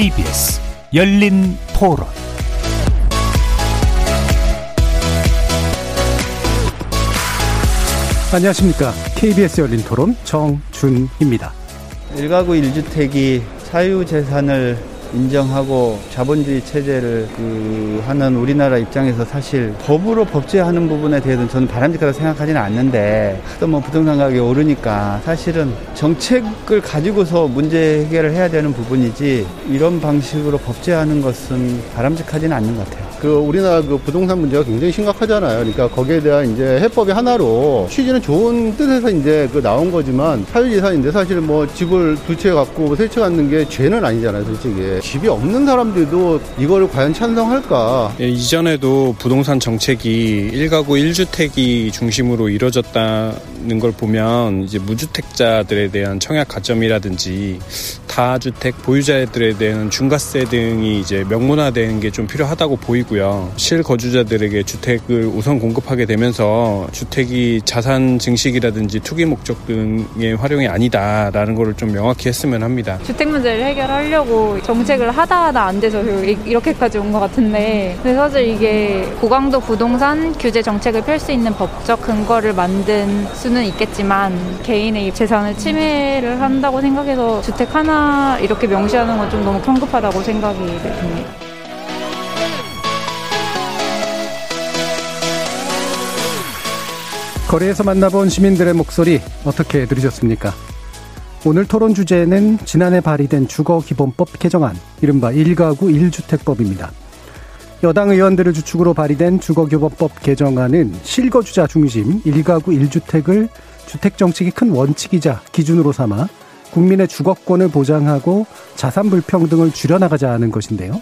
KBS 열린 토론 안녕하십니까. KBS 열린 토론 정준입니다. 1가구 1주택이 사유재산을 인정하고 자본주의 체제를 그 하는 우리나라 입장에서 사실 법으로 법제하는 부분에 대해서는 저는 바람직하다고 생각하지는 않는데 하도 뭐 부동산 가격이 오르니까 사실은 정책을 가지고서 문제 해결을 해야 되는 부분이지 이런 방식으로 법제하는 것은 바람직하지는 않는 것 같아요. 그 우리나라 그 부동산 문제가 굉장히 심각하잖아요. 그러니까 거기에 대한 이제 해법이 하나로 취지는 좋은 뜻에서 이제 그 나온 거지만 사유재산인데 사실 뭐 집을 두 채 갖고 세 채 갖는 게 죄는 아니잖아요, 솔직히. 집이 없는 사람들도 이거를 과연 찬성할까? 예, 이전에도 부동산 정책이 1가구 1주택이 중심으로 이루어졌다는 걸 보면 이제 무주택자들에 대한 청약 가점이라든지 다주택 보유자들에 대한 중과세 등이 이제 명문화되는 게 좀 필요하다고 보이고요. 실거주자들에게 주택을 우선 공급하게 되면서 주택이 자산 증식이라든지 투기 목적 등의 활용이 아니다라는 것을 좀 명확히 했으면 합니다. 주택 문제를 해결하려고 정책 을 하다 하다 안 돼서 이렇게까지 온 것 같은데 근데 사실 이게 고강도 부동산 규제 정책을 펼 수 있는 법적 근거를 만든 수는 있겠지만 개인의 재산을 침해를 한다고 생각해서 주택 하나 이렇게 명시하는 건 좀 너무 성급하다고 생각이 듭니다. 거리에서 만나본 시민들의 목소리 어떻게 들으셨습니까? 오늘 토론 주제는 지난해 발의된 주거기본법 개정안, 이른바 1가구 1주택법입니다. 여당 의원들을 주축으로 발의된 주거기본법 개정안은 실거주자 중심 1가구 1주택을 주택정책의 큰 원칙이자 기준으로 삼아 국민의 주거권을 보장하고 자산 불평등을 줄여나가자는 것인데요.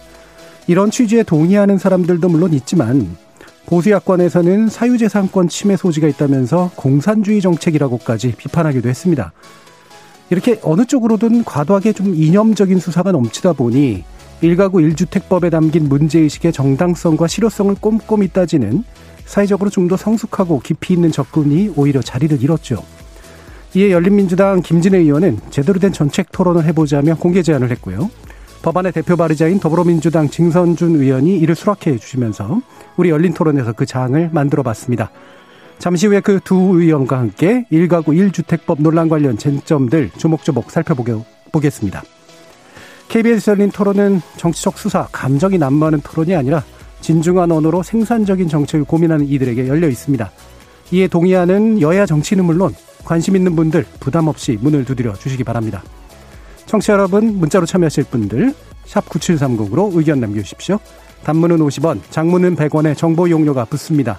이런 취지에 동의하는 사람들도 물론 있지만 보수 야권에서는 사유재산권 침해 소지가 있다면서 공산주의 정책이라고까지 비판하기도 했습니다. 이렇게 어느 쪽으로든 과도하게 좀 이념적인 수사가 넘치다 보니 일가구 1주택법에 담긴 문제의식의 정당성과 실효성을 꼼꼼히 따지는 사회적으로 좀 더 성숙하고 깊이 있는 접근이 오히려 자리를 잃었죠. 이에 열린민주당 김진애 의원은 제대로 된 정책 토론을 해보자며 공개 제안을 했고요. 법안의 대표 발의자인 더불어민주당 징선준 의원이 이를 수락해 주시면서 우리 열린 토론에서 그 장을 만들어 봤습니다. 잠시 후에 그 두 의원과 함께 1가구 1주택법 논란 관련 쟁점들 조목조목 살펴보겠습니다. KBS 열린 토론은 정치적 수사, 감정이 난무하는 토론이 아니라 진중한 언어로 생산적인 정책을 고민하는 이들에게 열려 있습니다. 이에 동의하는 여야 정치는 물론 관심 있는 분들 부담 없이 문을 두드려 주시기 바랍니다. 청취자 여러분 문자로 참여하실 분들 샵 9730으로 의견 남겨주십시오. 단문은 50원, 장문은 100원의 정보 이용료가 붙습니다.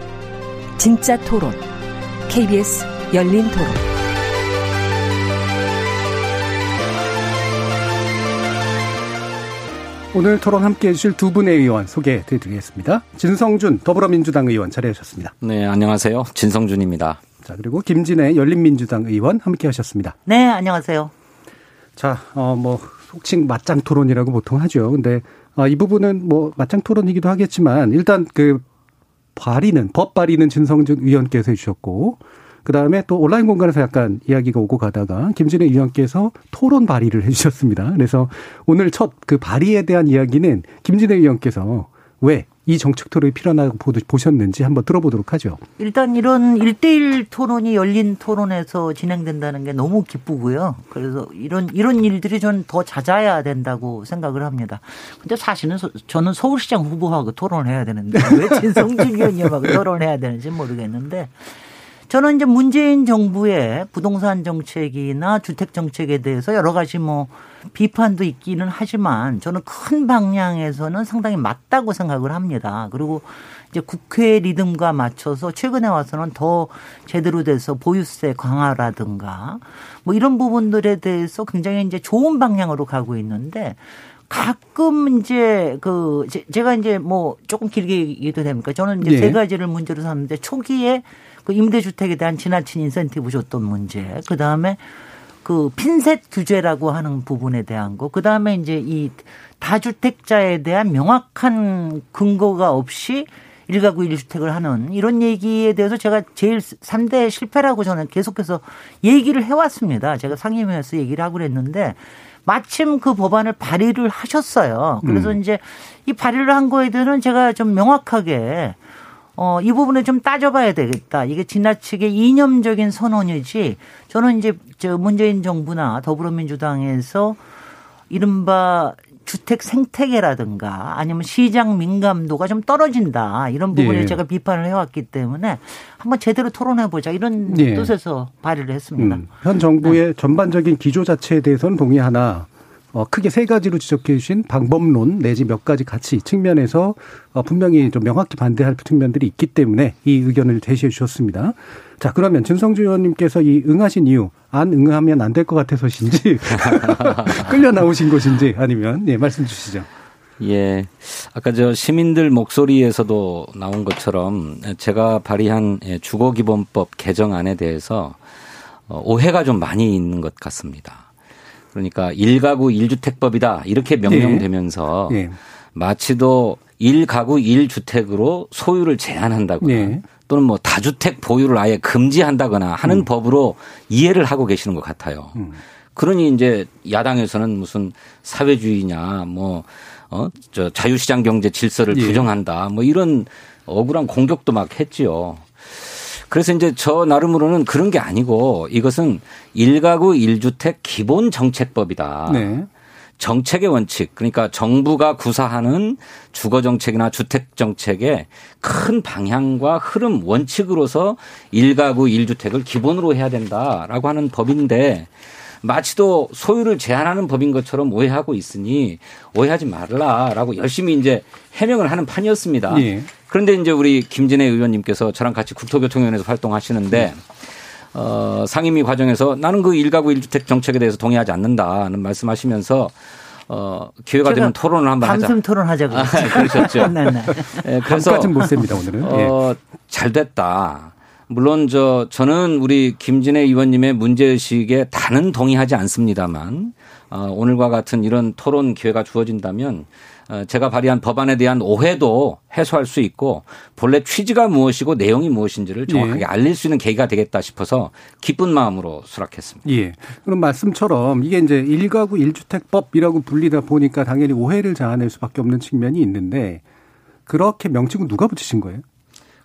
진짜 토론. KBS 열린 토론. 오늘 토론 함께 해주실 두 분의 의원 소개해 드리겠습니다. 진성준 더불어민주당 의원 자리하셨습니다. 네, 안녕하세요. 진성준입니다. 자, 그리고 김진애 열린민주당 의원 함께 하셨습니다. 네, 안녕하세요. 자, 어, 뭐, 속칭 맞짱 토론이라고 보통 하죠. 근데, 어, 이 부분은 뭐, 맞짱 토론이기도 하겠지만, 일단 그 발의는 법 발의는 진성준 의원께서 해주셨고 그 다음에 또 온라인 공간에서 약간 이야기가 오고 가다가 김진애 의원께서 토론 발의를 해주셨습니다. 그래서 오늘 첫 그 발의에 대한 이야기는 김진애 의원께서 왜 이 정책 토론이 필요하다고 보셨는지 한번 들어보도록 하죠. 일단 이런 일대일 토론이 열린 토론에서 진행된다는 게 너무 기쁘고요. 그래서 이런 이런 일들이 전더 잦아야 된다고 생각을 합니다. 근데 사실은 저는 서울시장 후보하고 토론을 해야 되는데 왜 진성준 의원님하고 토론을 해야 되는지 모르겠는데 저는 이제 문재인 정부의 부동산 정책이나 주택 정책에 대해서 여러 가지 뭐 비판도 있기는 하지만 저는 큰 방향에서는 상당히 맞다고 생각을 합니다. 그리고 이제 국회 리듬과 맞춰서 최근에 와서는 더 제대로 돼서 보유세 강화라든가 뭐 이런 부분들에 대해서 굉장히 이제 좋은 방향으로 가고 있는데 가끔 이제 그 제가 이제 뭐 조금 길게 얘기도 됩니까? 저는 이제 네. 세 가지를 문제로 삼는데 초기에 그 임대주택에 대한 지나친 인센티브 줬던 문제, 그 다음에 그 핀셋 규제라고 하는 부분에 대한 거, 그 다음에 이제 이 다주택자에 대한 명확한 근거가 없이 일가구 일주택을 하는 이런 얘기에 대해서 제가 제일 3대 실패라고 저는 계속해서 얘기를 해왔습니다. 제가 상임위에서 얘기를 하고 그랬는데 마침 그 법안을 발의를 하셨어요. 그래서 음. 이제 이 발의를 한 거에 대해서는 제가 좀 명확하게 어, 이 부분을 좀 따져봐야 되겠다. 이게 지나치게 이념적인 선언이지 저는 이제 저 문재인 정부나 더불어민주당에서 이른바 주택 생태계라든가 아니면 시장 민감도가 좀 떨어진다 이런 부분을 예. 제가 비판을 해왔기 때문에 한번 제대로 토론해 보자 이런 예. 뜻에서 발의를 했습니다. 음. 현 정부의 네. 전반적인 기조 자체에 대해서는 동의하나 어, 크게 세 가지로 지적해 주신 방법론 내지 몇 가지 가치 측면에서 어, 분명히 좀 명확히 반대할 측면들이 있기 때문에 이 의견을 제시해 주셨습니다. 자, 그러면 진성주 의원님께서 이 응하신 이유, 안 응하면 안 될 것 같아서신지 끌려 나오신 것인지 아니면 예, 말씀 주시죠. 예. 아까 저 시민들 목소리에서도 나온 것처럼 제가 발의한 예, 주거기본법 개정안에 대해서 어, 오해가 좀 많이 있는 것 같습니다. 그러니까 일가구일주택법이다 이렇게 명명되면서 네. 네. 마치도 일가구일주택으로 소유를 제한한다거나 네. 또는 뭐 다주택 보유를 아예 금지한다거나 하는 음. 법으로 이해를 하고 계시는 것 같아요. 음. 그러니 이제 야당에서는 무슨 사회주의냐 뭐 어, 저 자유시장 경제 질서를 예. 부정한다 뭐 이런 억울한 공격도 막 했지요. 그래서 이제 저 나름으로는 그런 게 아니고 이것은 일가구 일주택 기본 정책법이다. 네. 정책의 원칙 그러니까 정부가 구사하는 주거 정책이나 주택 정책의 큰 방향과 흐름 원칙으로서 일가구 일주택을 기본으로 해야 된다라고 하는 법인데 마치도 소유를 제한하는 법인 것처럼 오해하고 있으니 오해하지 말라라고 열심히 이제 해명을 하는 판이었습니다. 예. 그런데 이제 우리 김진애 의원님께서 저랑 같이 국토교통위원회에서 활동하시는데 어, 상임위 과정에서 나는 그 일가구 일주택 정책에 대해서 동의하지 않는다는 말씀하시면서 어, 기회가 되면 토론을 한번 하자. 밤샘 토론하자고. 아, 그러셨죠. 네, 네. 네, 그래서 못 셉니다 오늘은. 어, 예. 잘 됐다. 물론 저 저는 우리 김진애 의원님의 문제 의식에 다는 동의하지 않습니다만 어, 오늘과 같은 이런 토론 기회가 주어진다면 어, 제가 발의한 법안에 대한 오해도 해소할 수 있고 본래 취지가 무엇이고 내용이 무엇인지를 정확하게 예. 알릴 수 있는 계기가 되겠다 싶어서 기쁜 마음으로 수락했습니다. 예. 그럼 말씀처럼 이게 이제 일가구 일주택법이라고 불리다 보니까 당연히 오해를 자아낼 수밖에 없는 측면이 있는데 그렇게 명칭은 누가 붙이신 거예요?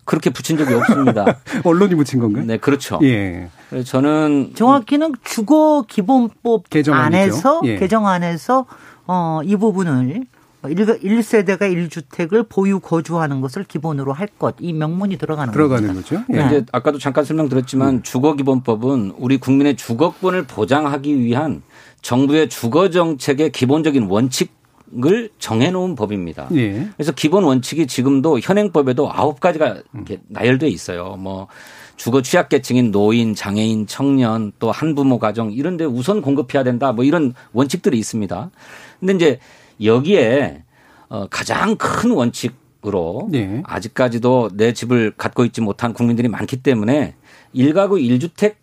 그렇게 붙인 적이 없습니다. 언론이 붙인 건가요? 네, 그렇죠. 예. 저는 정확히는 주거 기본법 개정안이죠. 안에서 예. 개정안에서 어, 이 부분을 1 세대가 1주택을 보유 거주하는 것을 기본으로 할 것. 이 명문이 들어가는 들어가는 거죠. 예. 네. 이제 아까도 잠깐 설명드렸지만 음. 주거 기본법은 우리 국민의 주거권을 보장하기 위한 정부의 주거 정책의 기본적인 원칙 을 정해놓은 법입니다. 예. 그래서 기본 원칙이 지금도 현행법에도 아홉 가지가 이렇게 나열돼 있어요. 뭐 주거 취약계층인 노인, 장애인, 청년, 또 한부모 가정 이런데 우선 공급해야 된다. 뭐 이런 원칙들이 있습니다. 근데 이제 여기에 어 가장 큰 원칙으로 네. 아직까지도 내 집을 갖고 있지 못한 국민들이 많기 때문에 일가구 일주택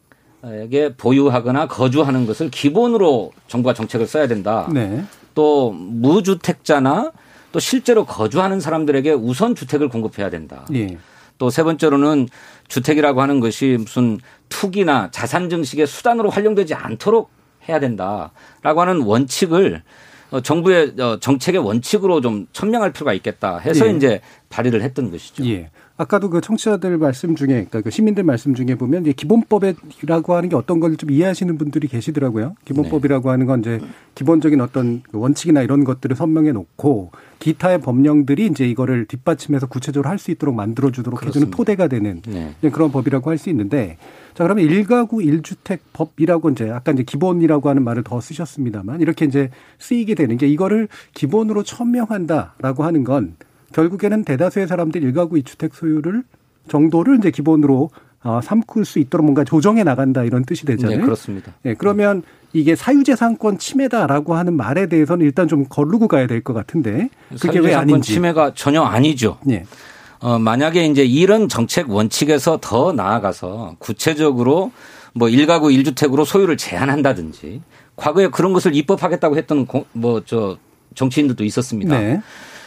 에게 보유하거나 거주하는 것을 기본으로 정부가 정책을 써야 된다. 네. 또 무주택자나 또 실제로 거주하는 사람들에게 우선 주택을 공급해야 된다. 네. 또세 번째로는 주택이라고 하는 것이 무슨 투기나 자산 증식의 수단으로 활용되지 않도록 해야 된다라고 하는 원칙을 어, 정부의 어, 정책의 원칙으로 좀 천명할 필요가 있겠다 해서 예. 이제 발의를 했던 것이죠. 예. 아까도 그 청취자들 말씀 중에, 그러니까 그 시민들 말씀 중에 보면 이제 기본법이라고 하는 게 어떤 걸 좀 이해하시는 분들이 계시더라고요. 기본법이라고 하는 건 이제 기본적인 어떤 그 원칙이나 이런 것들을 선명해 놓고 기타의 법령들이 이제 이거를 뒷받침해서 구체적으로 할 수 있도록 만들어 주도록 해주는 그렇습니다. 토대가 되는 네. 그런 법이라고 할 수 있는데 자 그러면 일가구 일주택 법이라고 이제 아까 이제 기본이라고 하는 말을 더 쓰셨습니다만 이렇게 이제 쓰이게 되는 게 이거를 기본으로 천명한다라고 하는 건 결국에는 대다수의 사람들이 일가구 이주택 소유를 정도를 이제 기본으로 어, 삼을 수 있도록 뭔가 조정해 나간다 이런 뜻이 되잖아요. 네, 그렇습니다. 예, 그러면 이게 사유재산권 침해다라고 하는 말에 대해서는 일단 좀 거르고 가야 될 것 같은데 그게 왜 사유재산권 아닌지. 침해가 전혀 아니죠. 예. 어, 만약에 이제 이런 정책 원칙에서 더 나아가서 구체적으로 뭐 일가구 일주택으로 소유를 제한한다든지 과거에 그런 것을 입법하겠다고 했던 뭐 저 정치인들도 있었습니다. 네.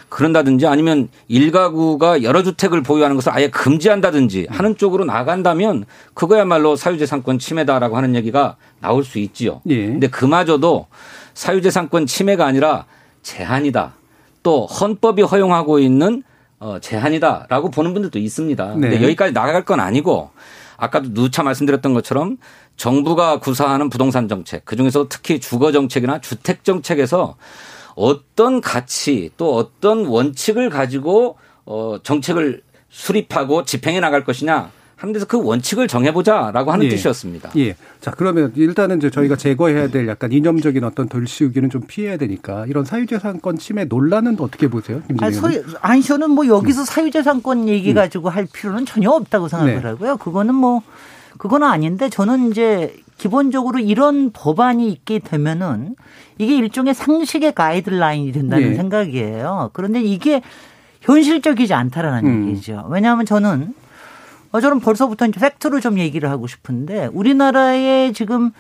그런다든지 아니면 일가구가 여러 주택을 보유하는 것을 아예 금지한다든지 하는 쪽으로 나간다면 그거야말로 사유재산권 침해다라고 하는 얘기가 나올 수 있지요. 예. 근데 그마저도 사유재산권 침해가 아니라 제한이다. 또 헌법이 허용하고 있는 어, 제한이다라고 보는 분들도 있습니다. 근데 네. 여기까지 나갈 건 아니고 아까도 누차 말씀드렸던 것처럼 정부가 구사하는 부동산 정책 그중에서 특히 주거 정책이나 주택 정책에서 어떤 가치 또 어떤 원칙을 가지고 어 정책을 수립하고 집행해 나갈 것이냐 하는 데서 그 원칙을 정해보자라고 하는 예. 뜻이었습니다. 예. 자, 그러면 일단은 이제 저희가 제거해야 될 약간 이념적인 어떤 덜씌우기는 좀 피해야 되니까 이런 사유재산권 침해 논란은 어떻게 보세요? 아니, 아니 저는 뭐 여기서 사유재산권 얘기 가지고 할 필요는 전혀 없다고 생각을 네. 하고요. 그거는 뭐 그거는 아닌데 저는 이제 기본적으로 이런 법안이 있게 되면은 이게 일종의 상식의 가이드라인이 된다는 예. 생각이에요. 그런데 이게 현실적이지 않다라는 음. 얘기죠. 왜냐하면 저는 어, 저는 벌써부터 이제 팩트로 좀 얘기를 하고 싶은데 우리나라의 지금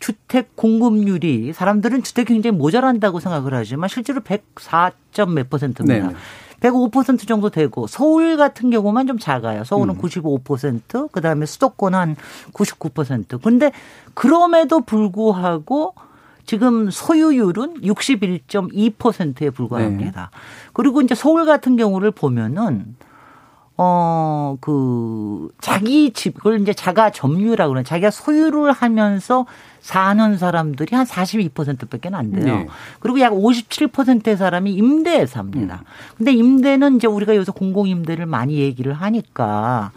주택 공급률이 사람들은 주택이 굉장히 모자란다고 생각을 하지만 실제로 104점 몇 퍼센트입니다. 네네. 105% 정도 되고 서울 같은 경우만 좀 작아요. 서울은 음. 95%, 그다음에 수도권 한 99%. 근데 그럼에도 불구하고 지금 소유율은 61.2%에 불과합니다. 그리고 이제 서울 같은 경우를 보면은 어, 그, 자기 집을 이제 자가 점유라고 그러는 자기가 소유를 하면서 사는 사람들이 한 42% 밖에 안 돼요. 네. 그리고 약 57%의 사람이 임대에 삽니다. 근데 임대는 이제 우리가 여기서 공공임대를 많이 얘기를 하니까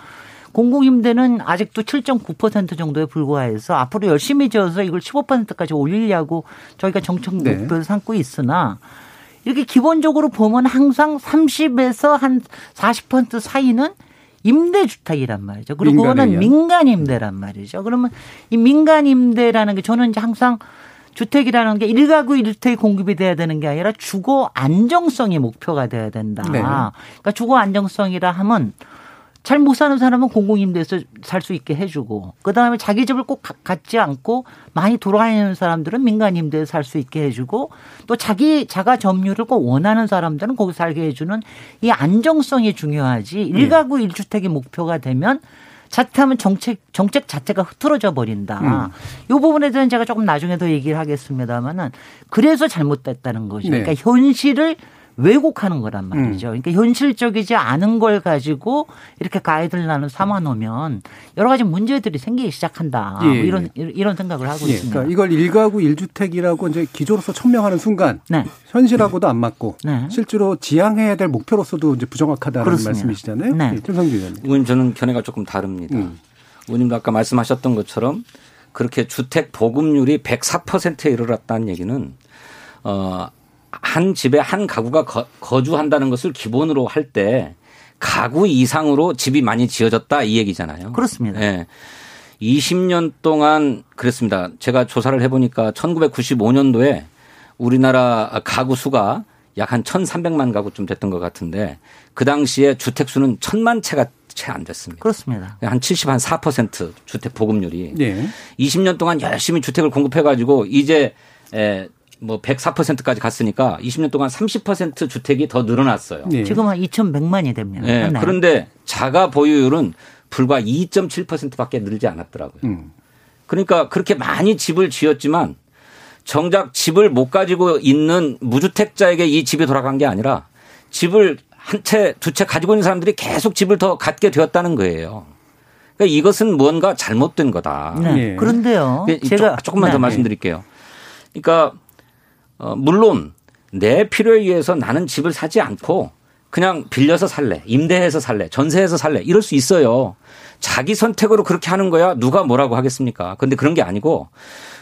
공공임대는 아직도 7.9% 정도에 불과해서 앞으로 열심히 지어서 이걸 15%까지 올리려고 저희가 정책 네. 목표를 삼고 있으나 이렇게 기본적으로 보면 항상 30에서 한 40% 사이는 임대주택이란 말이죠. 그리고 그거는 의한. 민간 임대란 말이죠. 그러면 이 민간 임대라는 게 저는 이제 항상 주택이라는 게 일가구 일주택이 공급이 돼야 되는 게 아니라 주거 안정성이 목표가 돼야 된다. 네. 그러니까 주거 안정성이라 하면 잘 못 사는 사람은 공공임대에서 살 수 있게 해주고 그다음에 자기 집을 꼭 가- 갖지 않고 많이 돌아다니는 사람들은 민간임대에 살수 있게 해주고 또 자기 자가 점유를 꼭 원하는 사람들은 거기 살게 해주는 이 안정성이 중요하지 일가구 일주택이 목표가 되면 자칫하면 정책 정책 자체가 흐트러져 버린다. 이 부분에 대해서는 제가 조금 나중에 더 얘기를 하겠습니다만은 그래서 잘못됐다는 거죠. 네. 그러니까 현실을 왜곡하는 거란 말이죠. 음. 그러니까 현실적이지 않은 걸 가지고 이렇게 가이드라인을 삼아 놓으면 여러 가지 문제들이 생기기 시작한다. 예, 뭐 예. 이런 이런 생각을 하고 예, 있습니다. 그러니까 이걸 일가구 일주택이라고 이제 기조로서 천명하는 순간 네. 현실하고도 안 맞고 네. 실제로 지향해야 될 목표로서도 이제 부정확하다는 그렇습니다. 말씀이시잖아요. 네. 예, 최성규 의원님. 의원님 저는 견해가 조금 다릅니다. 음. 의원님도 아까 말씀하셨던 것처럼 그렇게 주택 보급률이 104%에 이르렀다는 얘기는 어, 한 집에 한 가구가 거, 주한다는 것을 기본으로 할 때 가구 이상으로 집이 많이 지어졌다 이 얘기잖아요. 그렇습니다. 예. 20년 동안 그랬습니다. 제가 조사를 해보니까 1995년도에 우리나라 가구 수가 약 한 1,300만 가구쯤 됐던 것 같은데 그 당시에 주택 수는 1,000만 채가 채 안 됐습니다. 그렇습니다. 한 70, 한 4% 주택 보급률이. 예. 20년 동안 열심히 주택을 공급해가지고 이제 에, 뭐 104%까지 갔으니까 20년 동안 30% 주택이 더 늘어났어요. 예. 지금 한 2,100만이 됩니다. 예, 네. 그런데 자가 보유율은 불과 2.7%밖에 늘지 않았더라고요. 음. 그러니까 그렇게 많이 집을 지었지만 정작 집을 못 가지고 있는 무주택자에게 이 집이 돌아간 게 아니라 집을 한 채, 두 채 가지고 있는 사람들이 계속 집을 더 갖게 되었다는 거예요. 그러니까 이것은 무언가 잘못된 거다. 네. 네. 그런데요. 제가 조금만 네. 더 말씀드릴게요. 그러니까 어, 물론 내 필요에 의해서 나는 집을 사지 않고 그냥 빌려서 살래, 임대해서 살래, 전세해서 살래 이럴 수 있어요. 자기 선택으로 그렇게 하는 거야 누가 뭐라고 하겠습니까? 근데 그런 게 아니고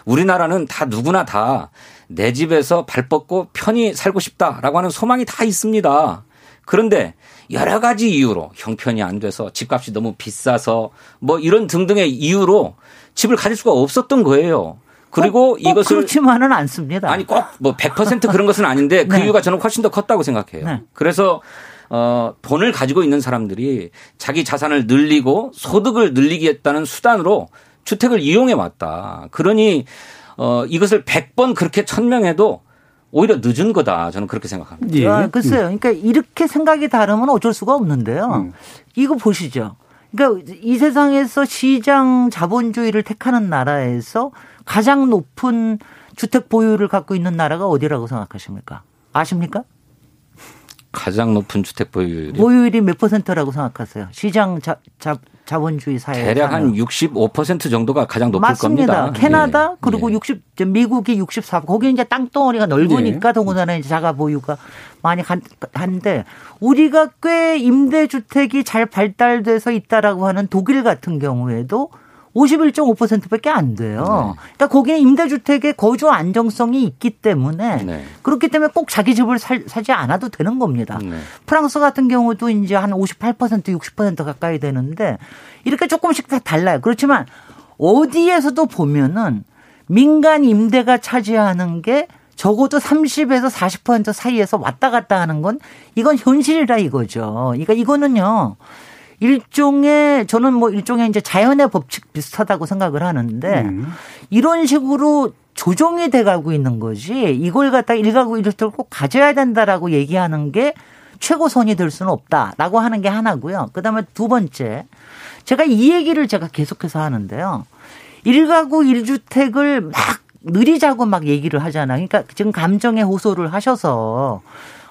우리나라는 다 누구나 다 내 집에서 발 뻗고 편히 살고 싶다라고 하는 소망이 다 있습니다. 그런데 여러 가지 이유로 형편이 안 돼서 집값이 너무 비싸서 뭐 이런 등등의 이유로 집을 가질 수가 없었던 거예요. 그리고 꼭, 꼭 이것을 그렇지만은 않습니다. 아니 꼭 뭐 100% 그런 것은 아닌데 그 네. 이유가 저는 훨씬 더 컸다고 생각해요. 네. 그래서 어 돈을 가지고 있는 사람들이 자기 자산을 늘리고 소득을 늘리겠다는 수단으로 주택을 이용해 왔다. 그러니 어 이것을 100번 그렇게 천명해도 오히려 늦은 거다. 저는 그렇게 생각합니다. 예. 아, 글쎄요. 그러니까 이렇게 생각이 다르면 어쩔 수가 없는데요. 음. 이거 보시죠. 그러니까 이 세상에서 시장 자본주의를 택하는 나라에서 가장 높은 주택 보유를 갖고 있는 나라가 어디라고 생각하십니까? 아십니까? 가장 높은 주택 보유율이 보유율이 몇 퍼센트라고 생각하세요? 시장 자, 자, 자본주의 사회 대략 한 65% 정도가 가장 높을 맞습니다. 겁니다. 캐나다 예. 그리고 예. 60 미국이 64 거기 이제 땅덩어리가 넓으니까 예. 더군다나 이제 자가 보유가 많이 한데 우리가 꽤 임대 주택이 잘 발달돼서 있다라고 하는 독일 같은 경우에도 51.5%밖에 안 돼요. 네. 그러니까 거기는 임대주택의 거주 안정성이 있기 때문에 네. 그렇기 때문에 꼭 자기 집을 살, 사지 않아도 되는 겁니다. 네. 프랑스 같은 경우도 이제 한 58% 60% 가까이 되는데 이렇게 조금씩 다 달라요. 그렇지만 어디에서도 보면은 민간 임대가 차지하는 게 적어도 30에서 40% 사이에서 왔다 갔다 하는 건 이건 현실이라 이거죠. 그러니까 이거는요. 일종의 저는 뭐 일종의 이제 자연의 법칙 비슷하다고 생각을 하는데 음. 이런 식으로 조정이 돼 가고 있는 거지 이걸 갖다 일가구 일주택을 꼭 가져야 된다라고 얘기하는 게 최고선이 될 수는 없다라고 하는 게 하나고요. 그다음에 두 번째 제가 이 얘기를 제가 계속해서 하는데요. 일가구 일주택을 막 느리자고 막 얘기를 하잖아요. 그러니까 지금 감정의 호소를 하셔서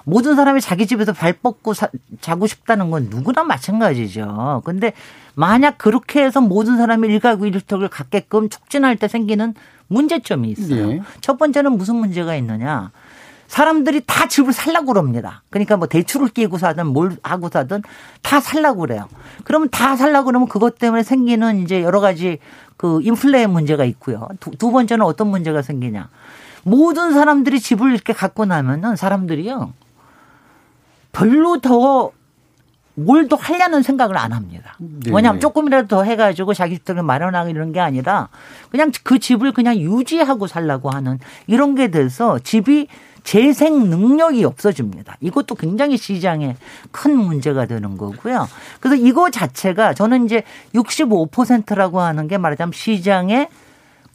모든 사람이 자기 집에서 발 뻗고 사, 자고 싶다는 건 누구나 마찬가지죠. 근데 만약 그렇게 해서 모든 사람이 일가구 일주택을 갖게끔 촉진할 때 생기는 문제점이 있어요. 네. 첫 번째는 무슨 문제가 있느냐. 사람들이 다 집을 살라고 그럽니다. 그러니까 뭐 대출을 끼고 사든 뭘 하고 사든 다 살라고 그래요. 그러면 다 살라고 그러면 그것 때문에 생기는 이제 여러 가지 그 인플레의 문제가 있고요. 두, 두 번째는 어떤 문제가 생기냐. 모든 사람들이 집을 이렇게 갖고 나면은 사람들이요. 별로 더 뭘더 하려는 생각을 안 합니다. 네. 왜냐하면 조금이라도 더 해가지고 자기 집들을 마련하고 이런 게 아니라 그냥 그 집을 그냥 유지하고 살라고 하는 이런 게 돼서 집이 재생 능력이 없어집니다. 이것도 굉장히 시장에 큰 문제가 되는 거고요. 그래서 이거 자체가 저는 이제 65%라고 하는 게 말하자면 시장의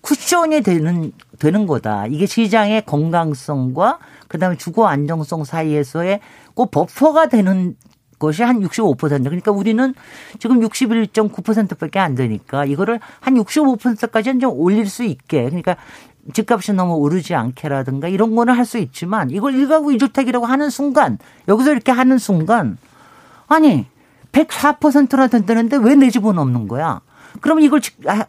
쿠션이 되는 되는 거다. 이게 시장의 건강성과 그다음에 주거 안정성 사이에서의 그 버퍼가 되는 것이 한 65%. 그러니까 우리는 지금 61.9%밖에 안 되니까 이거를 한 65%까지는 좀 올릴 수 있게. 그러니까 집값이 너무 오르지 않게라든가 이런 거는 할 수 있지만 이걸 일가구 이주택이라고 하는 순간 여기서 이렇게 하는 순간 아니 104%나 된다는데 왜 내 집은 없는 거야? 그럼 이걸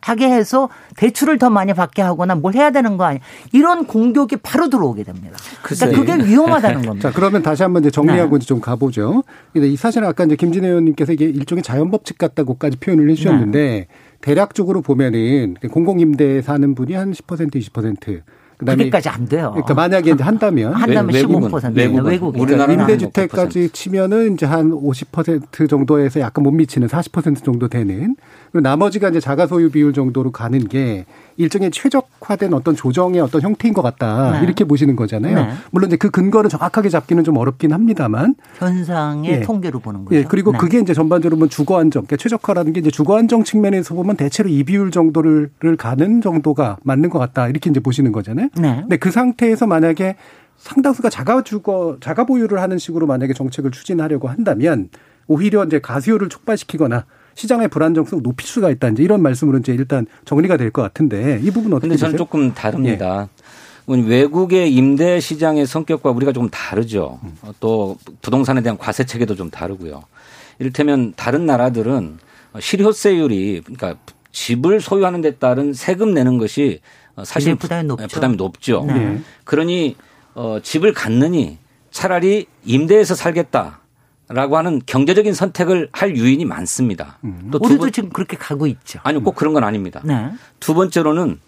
하게 해서 대출을 더 많이 받게 하거나 뭘 해야 되는 거 아니야. 이런 공격이 바로 들어오게 됩니다. 그러니까 그게 위험하다는 겁니다. 자, 그러면 다시 한번 이제 정리하고 네. 좀 가보죠. 근데 이 사실 아까 이제 김진애 의원님께서 이게 일종의 자연법칙 같다고까지 표현을 해주셨는데 네. 대략적으로 보면은 공공임대 사는 분이 한 10% 20% 그다음에 그게까지 안 돼요. 그러니까 만약에 이제 한다면 한다면 15% 외국은, 외국 우리나라 임대주택까지 치면은 이제 한 50% 정도에서 약간 못 미치는 40% 정도 되는 그리고 나머지가 이제 자가 소유 비율 정도로 가는 게 일종의 최적화된 어떤 조정의 어떤 형태인 것 같다 네. 이렇게 보시는 거잖아요. 네. 물론 이제 그 근거를 정확하게 잡기는 좀 어렵긴 합니다만 현상의 예. 통계로 보는 거죠. 예. 그리고 네. 그게 이제 전반적으로 보면 주거 안정, 그러니까 최적화라는 게 이제 주거 안정 측면에서 보면 대체로 이 비율 정도를 가는 정도가 맞는 것 같다 이렇게 이제 보시는 거잖아요. 네. 근데 그 상태에서 만약에 상당수가 자가 주거, 자가 보유를 하는 식으로 만약에 정책을 추진하려고 한다면 오히려 이제 가수요를 촉발시키거나 시장의 불안정성 을 높일 수가 있다. 이제 이런 말씀으로 이제 일단 정리가 될 것 같은데 이 부분 어떻게 근데 저는 조금 다릅니다. 예. 외국의 임대 시장의 성격과 우리가 조금 다르죠. 또 부동산에 대한 과세 체계도 좀 다르고요. 이를테면 다른 나라들은 실효세율이 그러니까 집을 소유하는 데 따른 세금 내는 것이 사실 부담이 높죠. 부담이 높죠. 네. 그러니 어, 집을 갖느니 차라리 임대해서 살겠다 라고 하는 경제적인 선택을 할 유인이 많습니다. 또두 우리도 번, 지금 그렇게 가고 있죠. 아니 꼭 그런 건 아닙니다. 네. 두 번째로는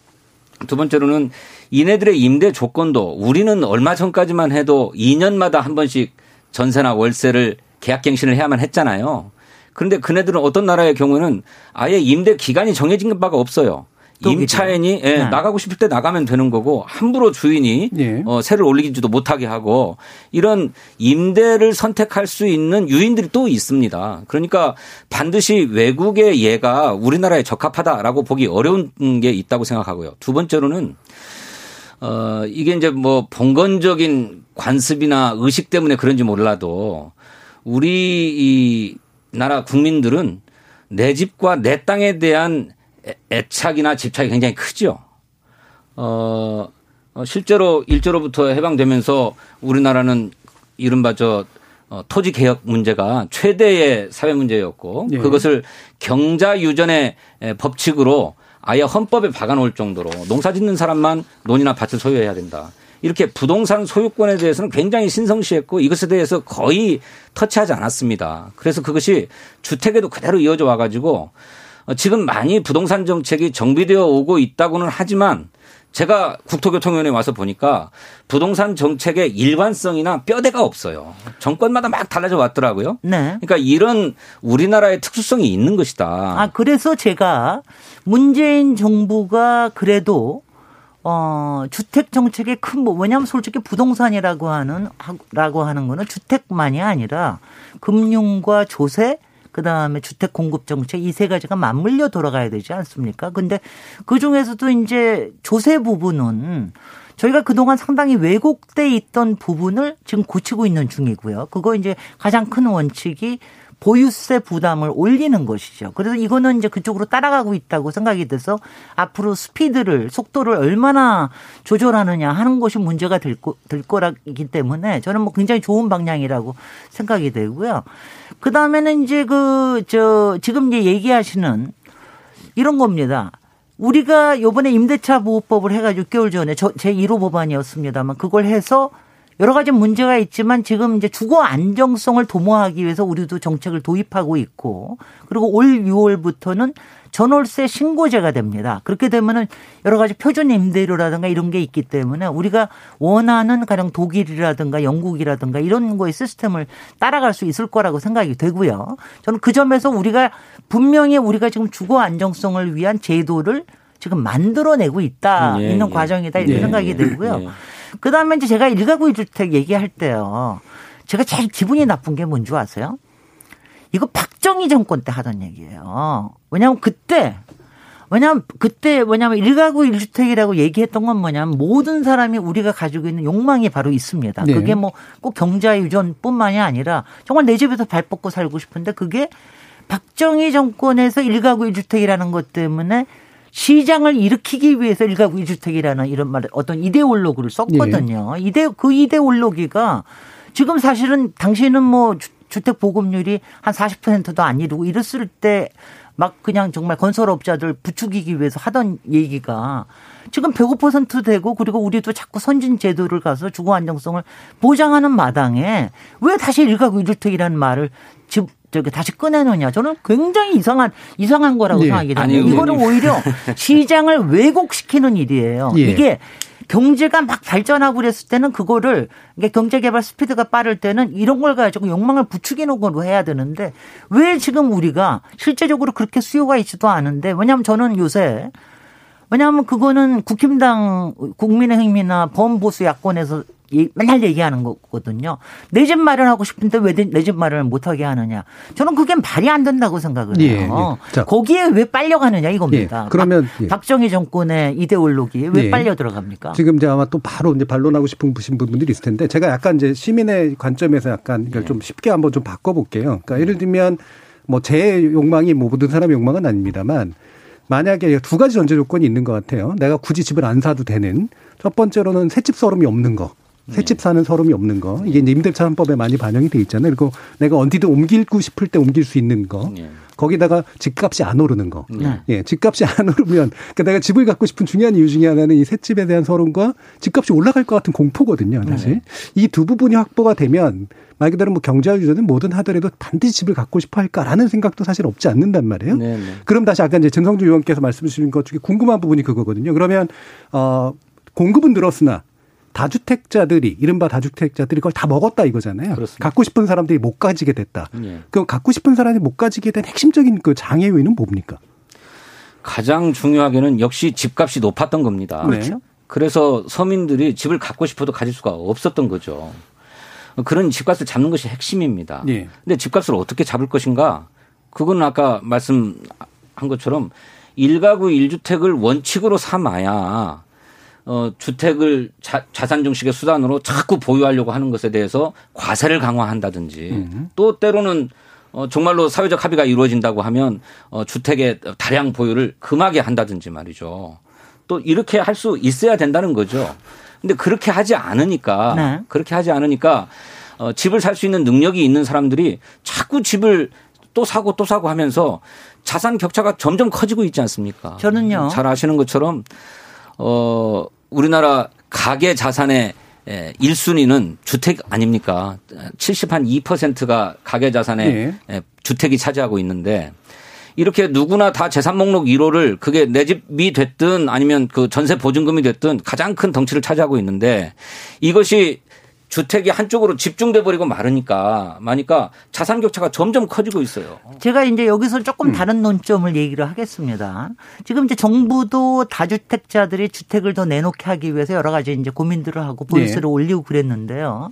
두 번째로는 이네들의 임대 조건도 우리는 얼마 전까지만 해도 2년마다 한 번씩 전세나 월세를 계약갱신을 해야만 했잖아요. 그런데 그네들은 어떤 나라의 경우는 아예 임대 기간이 정해진 바가 없어요. 임차인이 예, 네. 나가고 싶을 때 나가면 되는 거고 함부로 주인이 예. 어, 세를 올리지도 못하게 하고 이런 임대를 선택할 수 있는 유인들이 또 있습니다. 그러니까 반드시 외국의 예가 우리나라에 적합하다라고 보기 어려운 게 있다고 생각하고요. 두 번째로는 어, 이게 이제 뭐 봉건적인 관습이나 의식 때문에 그런지 몰라도 우리 이 나라 국민들은 내 집과 내 땅에 대한 애- 애착이나 집착이 굉장히 크죠. 어, 어, 실제로 일제로부터 해방되면서 우리나라는 이른바 저 어, 토지 개혁 문제가 최대의 사회 문제였고 예. 그것을 경자 유전의 에, 법칙으로 아예 헌법에 박아놓을 정도로 농사 짓는 사람만 논이나 밭을 소유해야 된다. 이렇게 부동산 소유권에 대해서는 굉장히 신성시했고 이것에 대해서 거의 터치하지 않았습니다. 그래서 그것이 주택에도 그대로 이어져 와가지고 어, 지금 많이 부동산 정책이 정비되어 오고 있다고는 하지만 제가 국토교통위원회 와서 보니까 부동산 정책의 일관성이나 뼈대가 없어요. 정권마다 막 달라져 왔더라고요. 네. 그러니까 이런 우리나라의 특수성이 있는 것이다. 아, 그래서 제가 문재인 정부가 그래도 어, 주택 정책의 큰 뭐, 왜냐하면 솔직히 부동산이라고 하는, 하- 라고 하는 거는 주택만이 아니라 금융과 조세, 그 다음에 주택 공급 정책 이 세 가지가 맞물려 돌아가야 되지 않습니까? 근데 그 중에서도 이제 조세 부분은 저희가 그동안 상당히 왜곡돼 있던 부분을 지금 고치고 있는 중이고요. 그거 이제 가장 큰 원칙이 보유세 부담을 올리는 것이죠. 그래서 이거는 이제 그쪽으로 따라가고 있다고 생각이 돼서 앞으로 스피드를 속도를 얼마나 조절하느냐 하는 것이 문제가 될, 거, 될 거라기 때문에 저는 뭐 굉장히 좋은 방향이라고 생각이 되고요. 그 다음에는 이제 그 저 지금 이제 얘기하시는 이런 겁니다. 우리가 요번에 임대차 보호법을 해가지고 6개월 전에 저, 제 1호 법안이었습니다만 그걸 해서 여러 가지 문제가 있지만 지금 이제 주거 안정성을 도모하기 위해서 우리도 정책을 도입하고 있고 그리고 올 6월부터는 전월세 신고제가 됩니다. 그렇게 되면은 여러 가지 표준 임대료라든가 이런 게 있기 때문에 우리가 원하는 가령 독일이라든가 영국이라든가 이런 거의 시스템을 따라갈 수 있을 거라고 생각이 되고요. 저는 그 점에서 우리가 분명히 우리가 지금 주거 안정성을 위한 제도를 지금 만들어내고 있다 예, 있는 예. 과정이다 이렇게 예, 생각이 예, 되고요. 예. 그 다음에 이제 제가 일가구 일주택 얘기할 때요. 제가 제일 기분이 나쁜 게 뭔지 아세요? 이거 박정희 정권 때 하던 얘기예요. 왜냐하면 그때 왜냐하면 그때 뭐냐면 일가구 일주택이라고 얘기했던 건 뭐냐면 모든 사람이 우리가 가지고 있는 욕망이 바로 있습니다. 네. 그게 뭐 꼭 경자 유전뿐만이 아니라 정말 내 집에서 발 뻗고 살고 싶은데 그게 박정희 정권에서 일가구 일주택이라는 것 때문에 시장을 일으키기 위해서 일가구 일주택이라는 이런 말 어떤 이데올로그를 썼거든요. 이데 그 이데올로기가 지금 사실은 당시에는 뭐 주- 주택 보급률이 한 40%도 안 이루고 이랬을 때 막 그냥 정말 건설업자들 부추기기 위해서 하던 얘기가 지금 105% 되고 그리고 우리도 자꾸 선진 제도를 가서 주거 안정성을 보장하는 마당에 왜 다시 일가구 일주택이라는 말을 집 저기 다시 꺼내느냐 저는 굉장히 이상한 이상한 거라고 예. 생각이 됩니다. 이거는. 오히려 시장을 왜곡시키는 일이에요. 예. 이게 경제가 막 발전하고 그랬을 때는 그거를 경제 개발 스피드가 빠를 때는 이런 걸 가지고 욕망을 부추기는 걸로 해야 되는데 왜 지금 우리가 실제적으로 그렇게 수요가 있지도 않은데 왜냐하면 저는 요새 왜냐하면 그거는 국힘당 국민의힘이나 범보수 야권에서 예- 맨날 얘기하는 거거든요. 내 집 마련하고 싶은데 왜 내 집 마련을 못하게 하느냐. 저는 그게 말이 안 된다고 생각을 예, 해요. 예. 자. 거기에 왜 빨려가느냐 이겁니다. 예, 그러면, 박, 예. 박정희 정권의 이데올로기에 왜 예. 빨려 들어갑니까? 지금 이제 아마 또 바로 이제 반론하고 싶은 분들이 있을 텐데 제가 약간 이제 시민의 관점에서 약간 이걸 좀 쉽게 한번 좀 바꿔볼게요. 그러니까 예를 들면 뭐 제 욕망이 뭐 모든 사람의 욕망은 아닙니다만 만약에 두 가지 전제 조건이 있는 것 같아요. 내가 굳이 집을 안 사도 되는 첫 번째로는 새집 서름이 없는 거. 새집 사는 서름이 없는 거. 이게 이제 임대차법에 많이 반영이 돼 있잖아요. 그리고 내가 언디든 옮기고 싶을 때 옮길 수 있는 거. 예. 거기다가 집값이 안 오르는 거. 네. 예, 집값이 안 오르면 그러니까 내가 집을 갖고 싶은 중요한 이유 중에 하나는 이 새집에 대한 서름과 집값이 올라갈 것 같은 공포거든요, 사실. 이두 부분이 확보가 되면 말 그대로 뭐 경제학 유저는 뭐든 하더라도 반드시 집을 갖고 싶어 할까라는 생각도 사실 없지 않는단 말이에요. 네, 네. 그럼 다시 아까 이제 전성주 의원께서 말씀 주신 것 중에 궁금한 부분이 그거거든요. 그러면 어 공급은 늘었으나 다주택자들이 이른바 다주택자들이 그걸 다 먹었다 이거잖아요. 그렇습니다. 갖고 싶은 사람들이 못 가지게 됐다. 예. 그 갖고 싶은 사람이 못 가지게 된 핵심적인 그 장애 요인은 뭡니까? 가장 중요하게는 역시 집값이 높았던 겁니다. 그렇죠. 그래서 서민들이 집을 갖고 싶어도 가질 수가 없었던 거죠. 그런 집값을 잡는 것이 핵심입니다. 예. 근데 집값을 어떻게 잡을 것인가? 그건 아까 말씀한 것처럼 일가구 일주택을 원칙으로 삼아야 어, 주택을 자, 자산 중식의 수단으로 자꾸 보유하려고 하는 것에 대해서 과세를 강화한다든지 또 때로는 어, 정말로 사회적 합의가 이루어진다고 하면 어, 주택의 다량 보유를 금하게 한다든지 말이죠. 또 이렇게 할 수 있어야 된다는 거죠. 근데 그렇게 하지 않으니까 네. 그렇게 하지 않으니까 어, 집을 살 수 있는 능력이 있는 사람들이 자꾸 집을 또 사고 또 사고 하면서 자산 격차가 점점 커지고 있지 않습니까? 저는요. 잘 아시는 것처럼 어 우리나라 가계 자산의 에, 1순위는 주택 아닙니까? 70 한 2%가 가계 자산의 예. 에, 주택이 차지하고 있는데 이렇게 누구나 다 재산 목록 1호를 그게 내 집이 됐든 아니면 그 전세 보증금이 됐든 가장 큰 덩치를 차지하고 있는데 이것이 주택이 한쪽으로 집중돼 버리고 마르니까 마니까 자산 격차가 점점 커지고 있어요. 제가 이제 여기서 조금 다른 논점을 얘기를 하겠습니다. 지금 이제 정부도 다주택자들이 주택을 더 내놓게 하기 위해서 여러 가지 이제 고민들을 하고 보유세를 올리고 그랬는데요.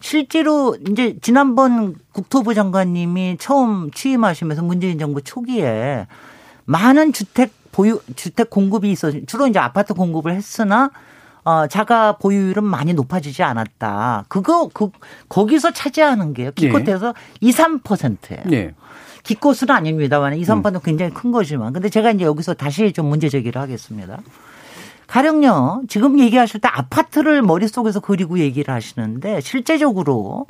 실제로 이제 지난번 국토부 장관님이 처음 취임하시면서 문재인 정부 초기에 많은 주택 보유 주택 공급이 있어 주로 이제 아파트 공급을 했으나 어, 자가 보유율은 많이 높아지지 않았다. 그거 그 거기서 차지하는 게요. 기껏해서 2, 3%예요. 예. 기껏은 아닙니다만 2, 3%는 굉장히 큰 거지만. 근데 제가 이제 여기서 다시 좀 문제 제기를 하겠습니다. 가령요, 지금 얘기하실 때 아파트를 머릿속에서 그리고 얘기를 하시는데 실제적으로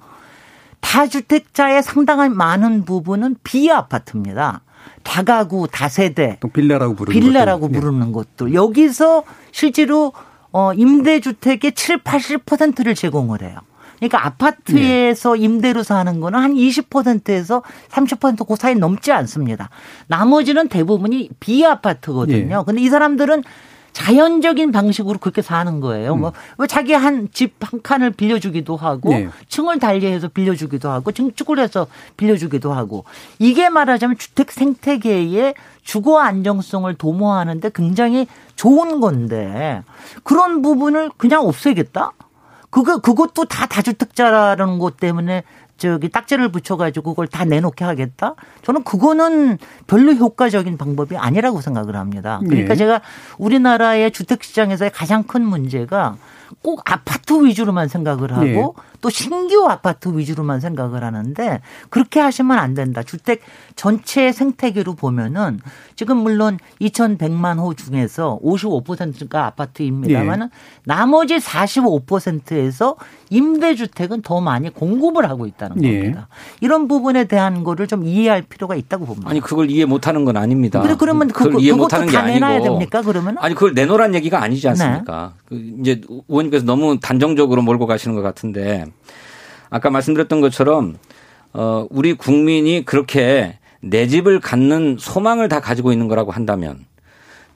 다주택자의 상당한 많은 부분은 비아파트입니다. 다가구, 다세대, 또 빌라라고 부르는 빌라라고 것들. 예. 부르는 것들. 여기서 실제로 어 임대주택의 7, 80%를 제공을 해요. 그러니까 아파트에서 임대로 사는 거는 한 20%에서 30%그 사이 넘지 않습니다. 나머지는 대부분이 비아파트거든요. 예. 근데 이 사람들은 자연적인 방식으로 그렇게 사는 거예요. 뭐, 왜 자기 한 집 한 칸을 빌려주기도 하고, 예. 층을 달리해서 빌려주기도 하고, 증축을 해서 빌려주기도 하고, 이게 말하자면 주택 생태계의 주거 안정성을 도모하는데 굉장히 좋은 건데, 그런 부분을 그냥 없애겠다? 그거, 그것도 다 다주택자라는 것 때문에 저기 딱지를 붙여가지고 그걸 다 내놓게 하겠다? 저는 그거는 별로 효과적인 방법이 아니라고 생각을 합니다. 그러니까 예. 제가 우리나라의 주택시장에서의 가장 큰 문제가 꼭 아파트 위주로만 생각을 하고 예. 또 신규 아파트 위주로만 생각을 하는데 그렇게 하시면 안 된다. 주택 전체 생태계로 보면은 지금 물론 2,100만 호 중에서 55%가 아파트입니다만은 나머지 45%에서 임대주택은 더 많이 공급을 하고 있다는 예. 겁니다. 이런 부분에 대한 거를 좀 이해할 필요가 있다고 봅니다. 아니 그걸 이해 못하는 건 아닙니다. 근데 그러면 그걸 그거- 이해 못하는 게 내놔야 아니고 됩니까, 그러면은? 아니 그걸 내놓으란 얘기가 아니지 않습니까? 네. 그 이제 의원님께서 너무 단정적으로 몰고 가시는 것 같은데 아까 말씀드렸던 것처럼 어 우리 국민이 그렇게 내 집을 갖는 소망을 다 가지고 있는 거라고 한다면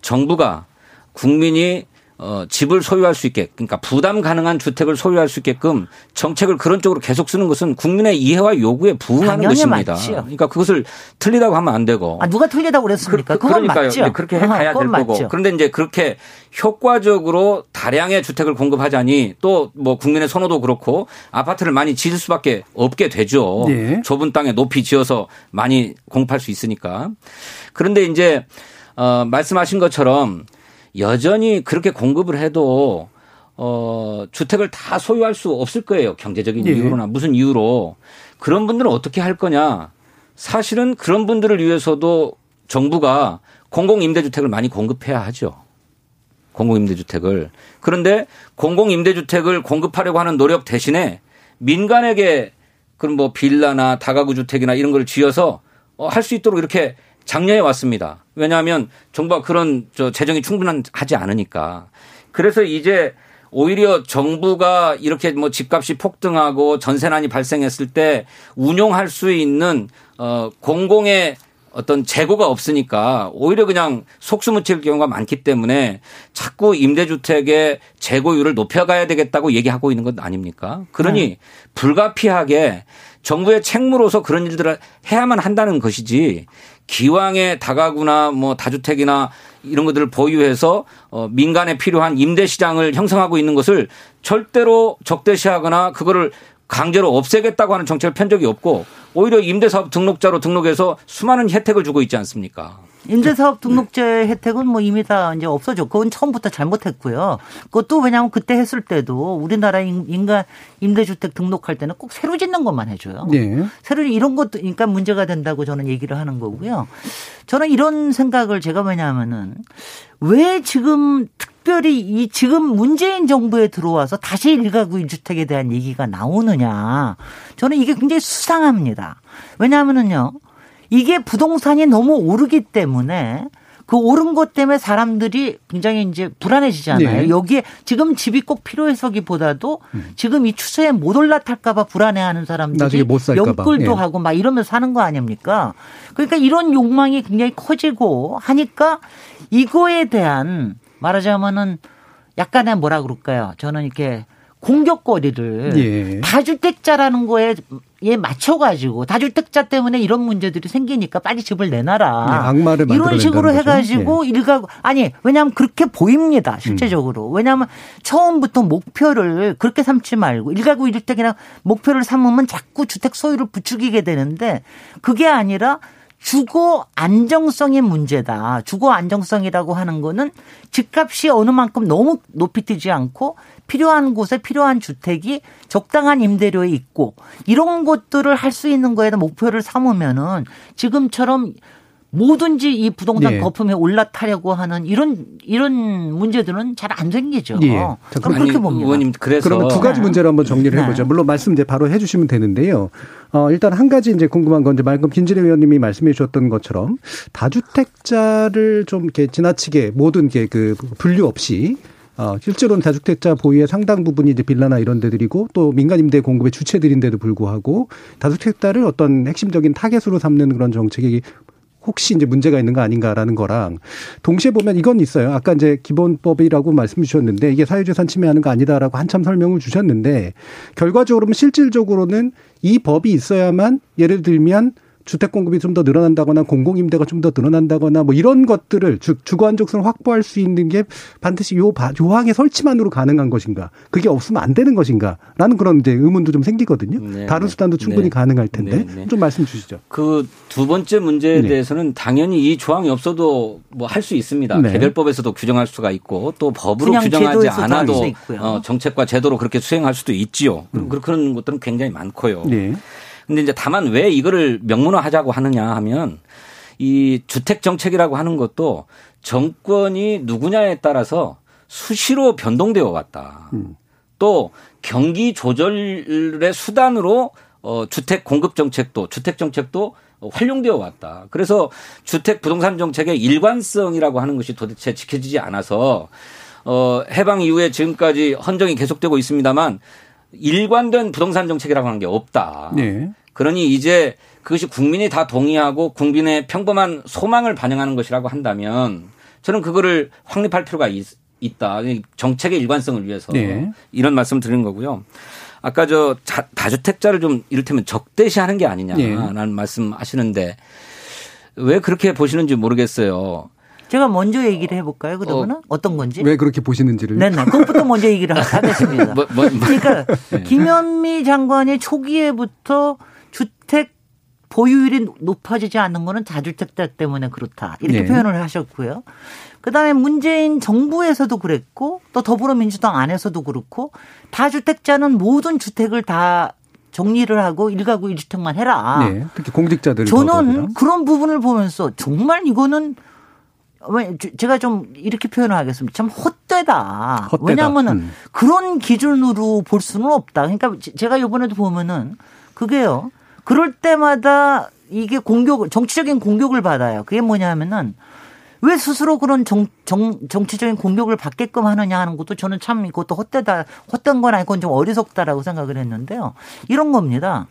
정부가 국민이 어, 집을 소유할 수 있게, 그러니까 부담 가능한 주택을 소유할 수 있게끔 정책을 그런 쪽으로 계속 쓰는 것은 국민의 이해와 요구에 부응하는 것입니다. 맞지요. 그러니까 그것을 틀리다고 하면 안 되고. 아, 누가 틀리다고 그랬습니까? 그, 그러니까요. 맞죠. 이제 그렇게 해 가야 될 그건 거고. 맞죠. 그런데 이제 그렇게 효과적으로 다량의 주택을 공급하자니 또 뭐 국민의 선호도 그렇고 아파트를 많이 지을 수밖에 없게 되죠. 예. 좁은 땅에 높이 지어서 많이 공급할 수 있으니까. 그런데 이제 어 말씀하신 것처럼 여전히 그렇게 공급을 해도 어 주택을 다 소유할 수 없을 거예요. 경제적인 예. 이유로나 무슨 이유로 그런 분들은 어떻게 할 거냐? 사실은 그런 분들을 위해서도 정부가 공공임대주택을 많이 공급해야 하죠. 공공임대주택을. 그런데 공공임대주택을 공급하려고 하는 노력 대신에 민간에게 그런 뭐 빌라나 다가구 주택이나 이런 걸 쥐어서 어, 할수 있도록 이렇게 장려해 왔습니다. 왜냐하면 정부가 그런 저 재정이 충분하지 않으니까. 그래서 이제 오히려 정부가 이렇게 뭐 집값이 폭등하고 전세난이 발생했을 때 운용할 수 있는 어 공공의 어떤 재고가 없으니까 오히려 그냥 속수무칠 경우가 많기 때문에 자꾸 임대주택의 재고율을 높여가야 되겠다고 얘기하고 있는 것 아닙니까? 그러니 네. 불가피하게 정부의 책무로서 그런 일들을 해야만 한다는 것이지 기왕에 다가구나 뭐 다주택이나 이런 것들을 보유해서 어 민간에 필요한 임대 시장을 형성하고 있는 것을 절대로 적대시하거나 그거를 강제로 없애겠다고 하는 정책을 편 적이 없고 오히려 임대사업 등록자로 등록해서 수많은 혜택을 주고 있지 않습니까? 임대사업 등록제 혜택은 뭐 이미 다 이제 없어졌고 그건 처음부터 잘못했고요. 그것도 왜냐하면 그때 했을 때도 우리나라 인간 임대주택 등록할 때는 꼭 새로 짓는 것만 해줘요. 네. 새로 이런 것도 그러니까 문제가 된다고 저는 얘기를 하는 거고요. 저는 이런 생각을 제가 왜냐하면은 왜 지금 특별히 이 지금 문재인 정부에 들어와서 다시 일가구 일주택에 대한 얘기가 나오느냐. 저는 이게 굉장히 수상합니다. 왜냐하면은요. 이게 부동산이 너무 오르기 때문에 그 오른 것 때문에 사람들이 굉장히 이제 불안해지잖아요. 네. 여기에 지금 집이 꼭 필요해서기보다도 음. 지금 이 추세에 못 올라탈까봐 불안해하는 사람들이 연끌도 예. 하고 막 이러면서 사는 거 아닙니까? 그러니까 이런 욕망이 굉장히 커지고 하니까 이거에 대한 말하자면은 약간의 뭐라 그럴까요? 저는 이렇게 공격거리를 예. 다주택자라는 거에 에 맞춰가지고 다주택자 때문에 이런 문제들이 생기니까 빨리 집을 내놔라. 네, 이런 식으로 해가지고 예. 일가 아니 왜냐하면 그렇게 보입니다 실제적으로 음. 왜냐하면 처음부터 목표를 그렇게 삼지 말고 일가구 일주택이나 목표를 삼으면 자꾸 주택 소유를 부추기게 되는데 그게 아니라 주거 안정성의 문제다. 주거 안정성이라고 하는 거는 집값이 어느 만큼 너무 높이 뛰지 않고 필요한 곳에 필요한 주택이 적당한 임대료에 있고 이런 것들을 할 수 있는 거에다 목표를 삼으면은 지금처럼 뭐든지 이 부동산 네. 거품에 올라타려고 하는 이런 이런 문제들은 잘 안 생기죠. 네. 그럼 그렇게 봅니다. 의원님 그래서 그러면 두 가지 문제를 한번 정리를 네. 해보죠. 물론 말씀 이제 바로 해주시면 되는데요. 어, 일단 한 가지 이제 궁금한 건 이제 말금 김진애 의원님이 말씀해 주셨던 것처럼 다주택자를 좀 이렇게 지나치게 모든 게 그 분류 없이 어, 실제로는 다주택자 보유의 상당 부분이 이제 빌라나 이런 데들이고 또 민간 임대 공급의 주체들인데도 불구하고 다주택자를 어떤 핵심적인 타겟으로 삼는 그런 정책이 혹시 이제 문제가 있는 거 아닌가라는 거랑 동시에 보면 이건 있어요. 아까 이제 기본법이라고 말씀 주셨는데 이게 사유재산 침해하는 거 아니다라고 한참 설명을 주셨는데 결과적으로는 실질적으로는 이 법이 있어야만 예를 들면 주택 공급이 좀 더 늘어난다거나 공공 임대가 좀 더 늘어난다거나 뭐 이런 것들을 즉 주거 안정성을 확보할 수 있는 게 반드시 요 요항의 설치만으로 가능한 것인가? 그게 없으면 안 되는 것인가라는 그런 이제 의문도 좀 생기거든요. 네, 다른 네. 수단도 충분히 네. 가능할 텐데 네, 네. 좀 말씀 주시죠. 그 두 번째 문제에 네. 대해서는 당연히 이 조항이 없어도 뭐 할 수 있습니다. 개별법에서도 규정할 수가 있고 또 법으로 규정하지 않아도 어, 정책과 제도로 그렇게 수행할 수도 있지요. 음. 그런 것들은 굉장히 많고요. 근데 이제 다만 왜 이거를 명문화하자고 하느냐 하면 이 주택 정책이라고 하는 것도 정권이 누구냐에 따라서 수시로 변동되어 왔다. 음. 또 경기 조절의 수단으로 어 주택 공급 정책도 주택 정책도 활용되어 왔다. 그래서 주택 부동산 정책의 일관성이라고 하는 것이 도대체 지켜지지 않아서 어 해방 이후에 지금까지 헌정이 계속되고 있습니다만 일관된 부동산 정책이라고 하는 게 없다. 네. 그러니 이제 그것이 국민이 다 동의하고 국민의 평범한 소망을 반영하는 것이라고 한다면 저는 그거를 확립할 필요가 있, 다 정책의 일관성을 위해서 네. 이런 말씀을 드리는 거고요. 아까 저 다주택자를 좀 이를테면 적대시하는 게 아니냐라는 네. 말씀 하시는데 왜 그렇게 보시는지 모르겠어요. 제가 먼저 얘기를 해볼까요? 그러면은 어, 떤 건지? 왜 그렇게 보시는지를? 네, 네. 그것부터 먼저 얘기를 하겠습니다. 뭐, 뭐, 뭐. 그러니까 네. 김현미 장관이 초기에부터 주택 보유율이 높아지지 않는 거는 다주택자 때문에 그렇다. 이렇게 네. 표현을 하셨고요. 그다음에 문재인 정부에서도 그랬고 또 더불어민주당 안에서도 그렇고 다주택자는 모든 주택을 다 정리를 하고 일가구 일주택만 해라. 네, 특히 공직자들 저는 그런 부분을 보면서 정말 이거는 제가 좀 이렇게 표현을 하겠습니다. 참 헛되다. 헛되다. 왜냐하면은 음. 그런 기준으로 볼 수는 없다. 그러니까 제가 이번에도 보면은 그게요. 그럴 때마다 이게 공격, 정치적인 공격을 받아요. 그게 뭐냐면은 왜 스스로 그런 정, 정, 정치적인 공격을 받게끔 하느냐 하는 것도 저는 참 이것도 헛되다, 헛된 건 아니고 좀 어리석다라고 생각을 했는데요. 이런 겁니다.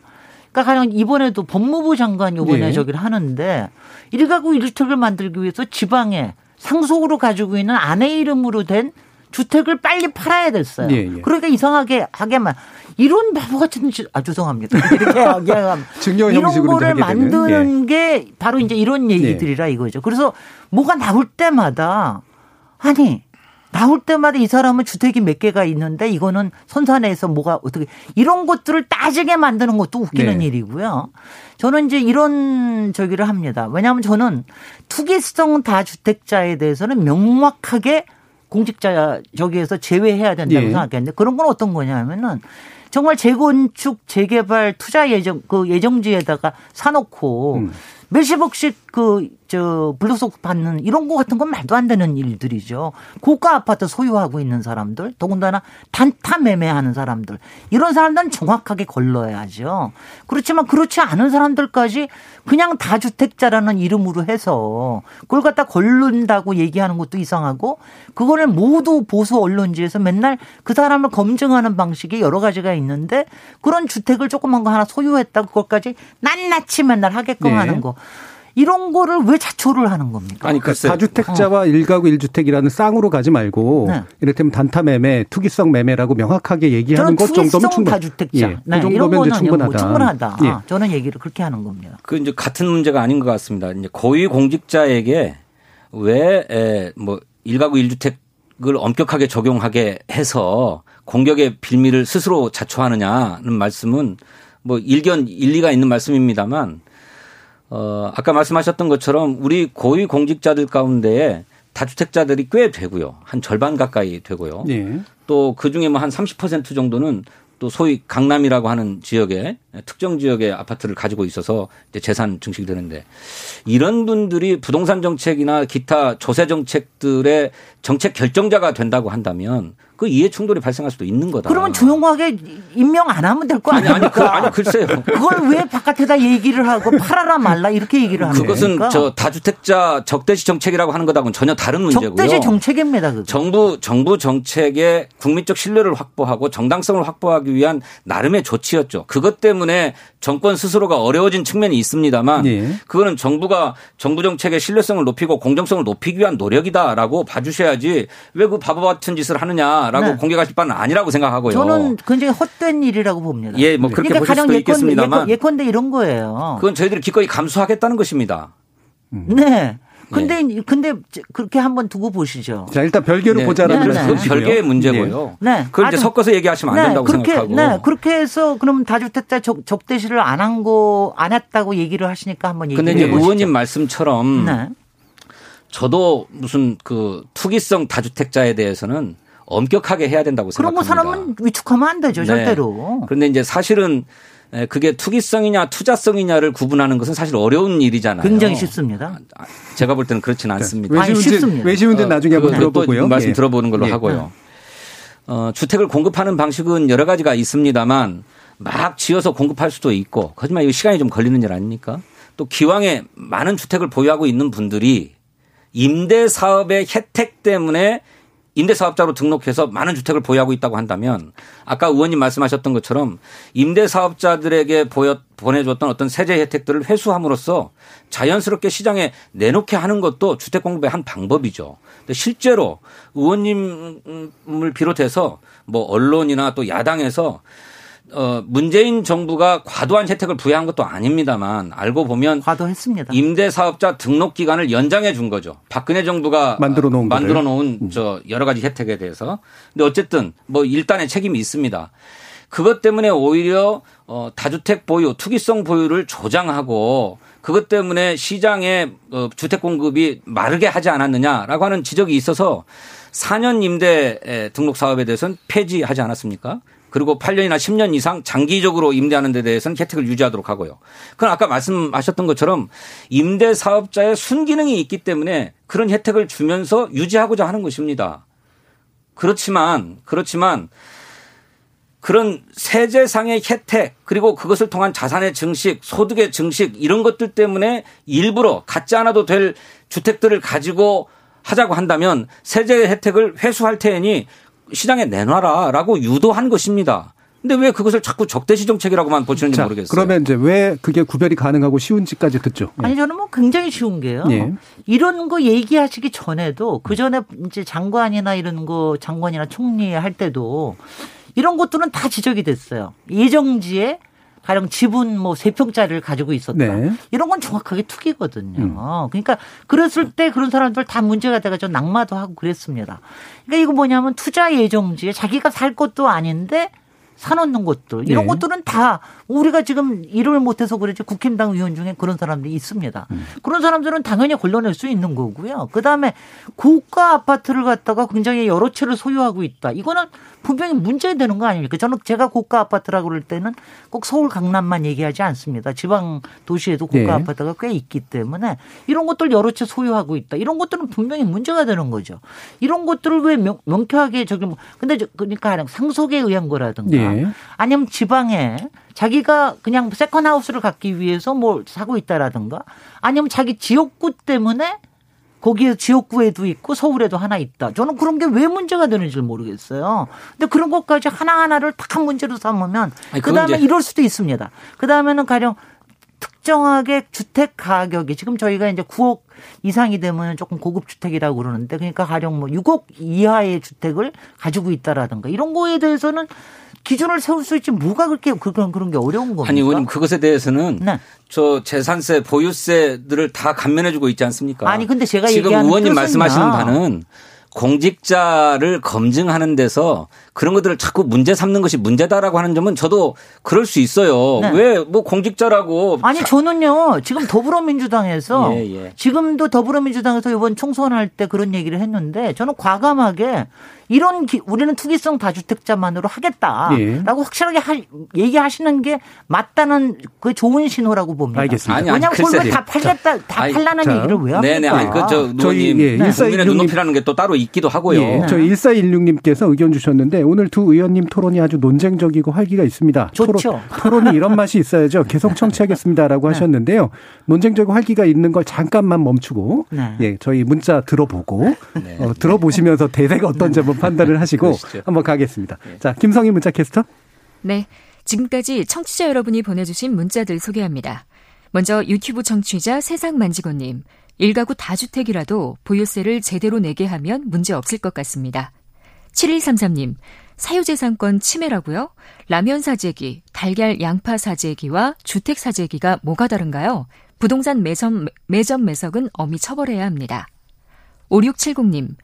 그러니까 가령 이번에도 법무부 장관 요번에 네. 저기를 하는데 일가구 일주택을 만들기 위해서 지방에 상속으로 가지고 있는 아내 이름으로 된 주택을 빨리 팔아야 됐어요. 예, 예. 그러니까 이상하게 하게만 이런 바보 같은 짓, 아 죄송합니다. 이렇게 하게만 이런 거를 만드는 예. 게 바로 이제 이런 얘기들이라 이거죠. 그래서 뭐가 나올 때마다 아니 나올 때마다 이 사람은 주택이 몇 개가 있는데 이거는 선산에서 뭐가 어떻게 이런 것들을 따지게 만드는 것도 웃기는 네. 일이고요. 저는 이제 이런 저기를 합니다. 왜냐하면 저는 투기성 다주택자에 대해서는 명확하게 공직자 저기에서 제외해야 된다고 네. 생각했는데 그런 건 어떤 거냐면은 정말 재건축, 재개발 투자 예정 그 예정지에다가 사놓고 음. 몇십억씩 그, 저, 불로속 받는 이런 거 같은 건 말도 안 되는 일들이죠. 고가 아파트 소유하고 있는 사람들, 더군다나 단타 매매하는 사람들, 이런 사람들은 정확하게 걸러야죠. 그렇지만 그렇지 않은 사람들까지 그냥 다주택자라는 이름으로 해서 그걸 갖다 걸른다고 얘기하는 것도 이상하고 그거를 모두 보수 언론지에서 맨날 그 사람을 검증하는 방식이 여러 가지가 있는데 그런 주택을 조그만 거 하나 소유했다고 그것까지 낱낱이 맨날 하게끔 네. 하는 거. 이런 거를 왜 자초를 하는 겁니까? 아니, 그러니까 다주택자와 어. 일가구 일주택이라는 쌍으로 가지 말고 네. 이를테면 단타 매매, 투기성 매매라고 명확하게 얘기하는 것 정도면 충분. 다주택자. 예, 그 네, 정도면 이제 충분하다. 뭐 충분하다. 예. 저는 얘기를 그렇게 하는 겁니다. 그 이제 같은 문제가 아닌 것 같습니다. 이제 고위 공직자에게 왜뭐 일가구 일주택을 엄격하게 적용하게 해서 공격의 빌미를 스스로 자초하느냐는 말씀은 뭐 일견 일리가 있는 말씀입니다만 어, 아까 말씀하셨던 것처럼 우리 고위 공직자들 가운데에 다주택자들이 꽤 되고요. 한 절반 가까이 되고요. 네. 또그 중에 뭐 한 30% 정도는 또 소위 강남이라고 하는 지역에 특정 지역의 아파트를 가지고 있어서 이제 재산 증식이 되는데 이런 분들이 부동산 정책이나 기타 조세 정책들의 정책 결정자가 된다고 한다면 그 이해 충돌이 발생할 수도 있는 거다. 그러면 조용하게 임명 안 하면 될 거 아니에요? 아니, 그, 아니, 글쎄요. 그걸 왜 바깥에다 얘기를 하고 팔아라 말라 이렇게 얘기를 하는 그것은 거니까? 저 다주택자 적대시 정책이라고 하는 것하고는 전혀 다른 문제고요. 적대시 정책입니다. 그거. 정부 정부 정책의 국민적 신뢰를 확보하고 정당성을 확보하기 위한 나름의 조치였죠. 그것 때문에 정권 스스로가 어려워진 측면이 있습니다만 네. 그거는 정부가 정부 정책의 신뢰성을 높이고 공정성을 높이기 위한 노력이다라고 봐주셔야지 왜 그 바보 같은 짓을 하느냐 라고 네. 공격하실 바는 아니라고 생각하고요. 저는 굉장히 헛된 일이라고 봅니다. 예, 뭐 그렇게 그러니까 보실 수도 있겠습니다만 예컨 대 이런 거예요. 그건 저희들이 기꺼이 감수하겠다는 것입니다. 네. 근데 네. 근데 그렇게 한번 두고 보시죠. 자 일단 별개로 네. 보자라는 네. 네. 별개의 문제고요. 네. 그걸 이제 섞어서 얘기하시면 안 네. 된다고 그렇게, 생각하고. 네. 그렇게 해서 그러면 다주택자 적, 적대시를 안 한 거 안 했다고 얘기를 하시니까 한번 얘기해 보시죠. 근데 이제 의원님 말씀처럼 네. 저도 무슨 그 투기성 다주택자에 대해서는 엄격하게 해야 된다고 생각합니다. 그런 거 사람은 위축하면 안 되죠, 절대로. 그런데 이제 사실은 예, 그게 투기성이냐 투자성이냐를 구분하는 것은 사실 어려운 일이잖아요. 굉장히 쉽습니다. 아, 제가 볼 때는 그렇지는 않습니다. 외시문제, 외시문제 나중에 한번 들어보고요. 말씀 예. 들어보는 걸로 예. 하고요. 어, 주택을 공급하는 방식은 여러 가지가 있습니다만 막 지어서 공급할 수도 있고 하지만 이 시간이 좀 걸리는 일 아닙니까? 또 기왕에 많은 주택을 보유하고 있는 분들이 임대 사업의 혜택 때문에 임대사업자로 등록해서 많은 주택을 보유하고 있다고 한다면 아까 의원님 말씀하셨던 것처럼 임대사업자들에게 보여, 보내줬던 어떤 세제 혜택들을 회수함으로써 자연스럽게 시장에 내놓게 하는 것도 주택 공급의 한 방법이죠. 근데 실제로 의원님을 비롯해서 뭐 언론이나 또 야당에서 어, 문재인 정부가 과도한 혜택을 부여한 것도 아닙니다만 알고 보면 과도했습니다. 임대 사업자 등록 기간을 연장해 준 거죠. 박근혜 정부가 만들어 놓은 만들어 놓은 음. 저 여러 가지 혜택에 대해서. 근데 어쨌든 뭐 일단의 책임이 있습니다. 그것 때문에 오히려 어, 다주택 보유, 투기성 보유를 조장하고 그것 때문에 시장에 어, 주택 공급이 마르게 하지 않았느냐라고 하는 지적이 있어서 4년 임대 등록 사업에 대해서는 폐지하지 않았습니까? 그리고 8년이나 10년 이상 장기적으로 임대하는 데 대해서는 혜택을 유지하도록 하고요. 그건 아까 말씀하셨던 것처럼 임대 사업자의 순기능이 있기 때문에 그런 혜택을 주면서 유지하고자 하는 것입니다. 그렇지만 그렇지만 그런 세제상의 혜택 그리고 그것을 통한 자산의 증식, 소득의 증식 이런 것들 때문에 일부러 갖지 않아도 될 주택들을 가지고 하자고 한다면 세제 혜택을 회수할 테니 시장에 내놔라라고 유도한 것입니다. 근데 왜 그것을 자꾸 적대시 정책이라고만 보시는지 자, 모르겠어요. 그러면 이제 왜 그게 구별이 가능하고 쉬운지까지 듣죠. 예. 아니 저는 뭐 굉장히 쉬운 게요. 예. 이런 거 얘기하시기 전에도 그 전에 이제 장관이나 이런 거 장관이나 총리 할 때도 이런 것들은 다 지적이 됐어요. 예정지에 가령 지분 뭐 세 평짜리를 가지고 있었다. 네. 이런 건 정확하게 투기거든요. 그러니까 그랬을 때 그런 사람들 다 문제가 돼가지고 낙마도 하고 그랬습니다. 그러니까 이거 뭐냐면 투자 예정지에 자기가 살 것도 아닌데 사놓는 것들 이런 네. 것들은 다 우리가 지금 이름을 못해서 그러지 국힘당 의원 중에 그런 사람들이 있습니다. 그런 사람들은 당연히 걸러낼 수 있는 거고요. 그 다음에 고가 아파트를 갖다가 굉장히 여러 채를 소유하고 있다. 이거는 분명히 문제되는 거 아닙니까? 저는 제가 고가 아파트라고 그럴 때는 꼭 서울 강남만 얘기하지 않습니다. 지방 도시에도 고가 네. 아파트가 꽤 있기 때문에 이런 것들 여러 채 소유하고 있다. 이런 것들은 분명히 문제가 되는 거죠. 이런 것들을 왜 명, 명쾌하게 저기 뭐 근데 저- 그러니까 상속에 의한 거라든가 예. 아니면 지방에 자기가 그냥 second house를 갖기 위해서 뭘 사고 있다라든가 아니면 자기 지역구 때문에 거기에 지역구에도 있고 서울에도 하나 있다. 저는 그런 게 왜 문제가 되는지 모르겠어요. 근데 그런 것까지 하나하나를 다 문제로 삼으면 그 다음에 이럴 수도 있습니다. 그 다음에는 가령 특정하게 주택 가격이 지금 저희가 이제 9억 이상이 되면 조금 고급 주택이라고 그러는데 그러니까 가령 뭐 6억 이하의 주택을 가지고 있다라든가 이런 거에 대해서는 기준을 세울 수 있지 뭐가 그렇게 그런 그런 게 어려운 겁니까? 아니 의원님 그것에 대해서는 네. 저 재산세, 보유세들을 다 감면해주고 있지 않습니까? 아니, 근데 제가 지금 의원님 뜻은요. 말씀하시는 바는 공직자를 검증하는 데서 그런 것들을 자꾸 문제 삼는 것이 문제다라고 하는 점은 저도 그럴 수 있어요. 네. 왜뭐 공직자라고 아니 저는요 지금 더불어민주당에서 예, 예. 지금도 더불어민주당에서 이번 총선할 때 그런 얘기를 했는데 저는 과감하게 이런 기- 우리는 투기성 다주택자만으로 하겠다라고 예. 확실하게 할- 얘기하시는 게 맞다는 그 좋은 신호라고 봅니다. 알겠습니다. 아니, 아니, 왜냐하면 그걸. 다 팔겠다 다 아니, 팔라는 자, 얘기를 왜 합니까? 네네 아니 그 저 저희, 의원님 예, 국민의 1416 님. 눈높이라는 게 또 따로 있기도 하고요. 예, 저희 1416님께서 의견 주셨는데 오늘 두 의원님 토론이 아주 논쟁적이고 활기가 있습니다. 좋죠. 토론, 이 이런 맛이 있어야죠. 계속 청취하겠습니다라고 하셨는데요. 논쟁적이고 활기가 있는 걸 잠깐만 멈추고 네. 예, 저희 문자 들어보고 어, 들어보시면서 대세가 어떤지 한번 판단을 하시고 그러시죠. 한번 가겠습니다. 자, 김성희 문자 캐스터. 네. 지금까지 청취자 여러분이 보내주신 문자들 소개합니다. 먼저 유튜브 청취자 세상만지고님. 일가구 다주택이라도 보유세를 제대로 내게 하면 문제 없을 것 같습니다. 7133님. 사유재산권 침해라고요? 라면 사재기, 달걀 양파 사재기와 주택 사재기가 뭐가 다른가요? 부동산 매점, 매점 매석은 엄히 처벌해야 합니다. 5670님.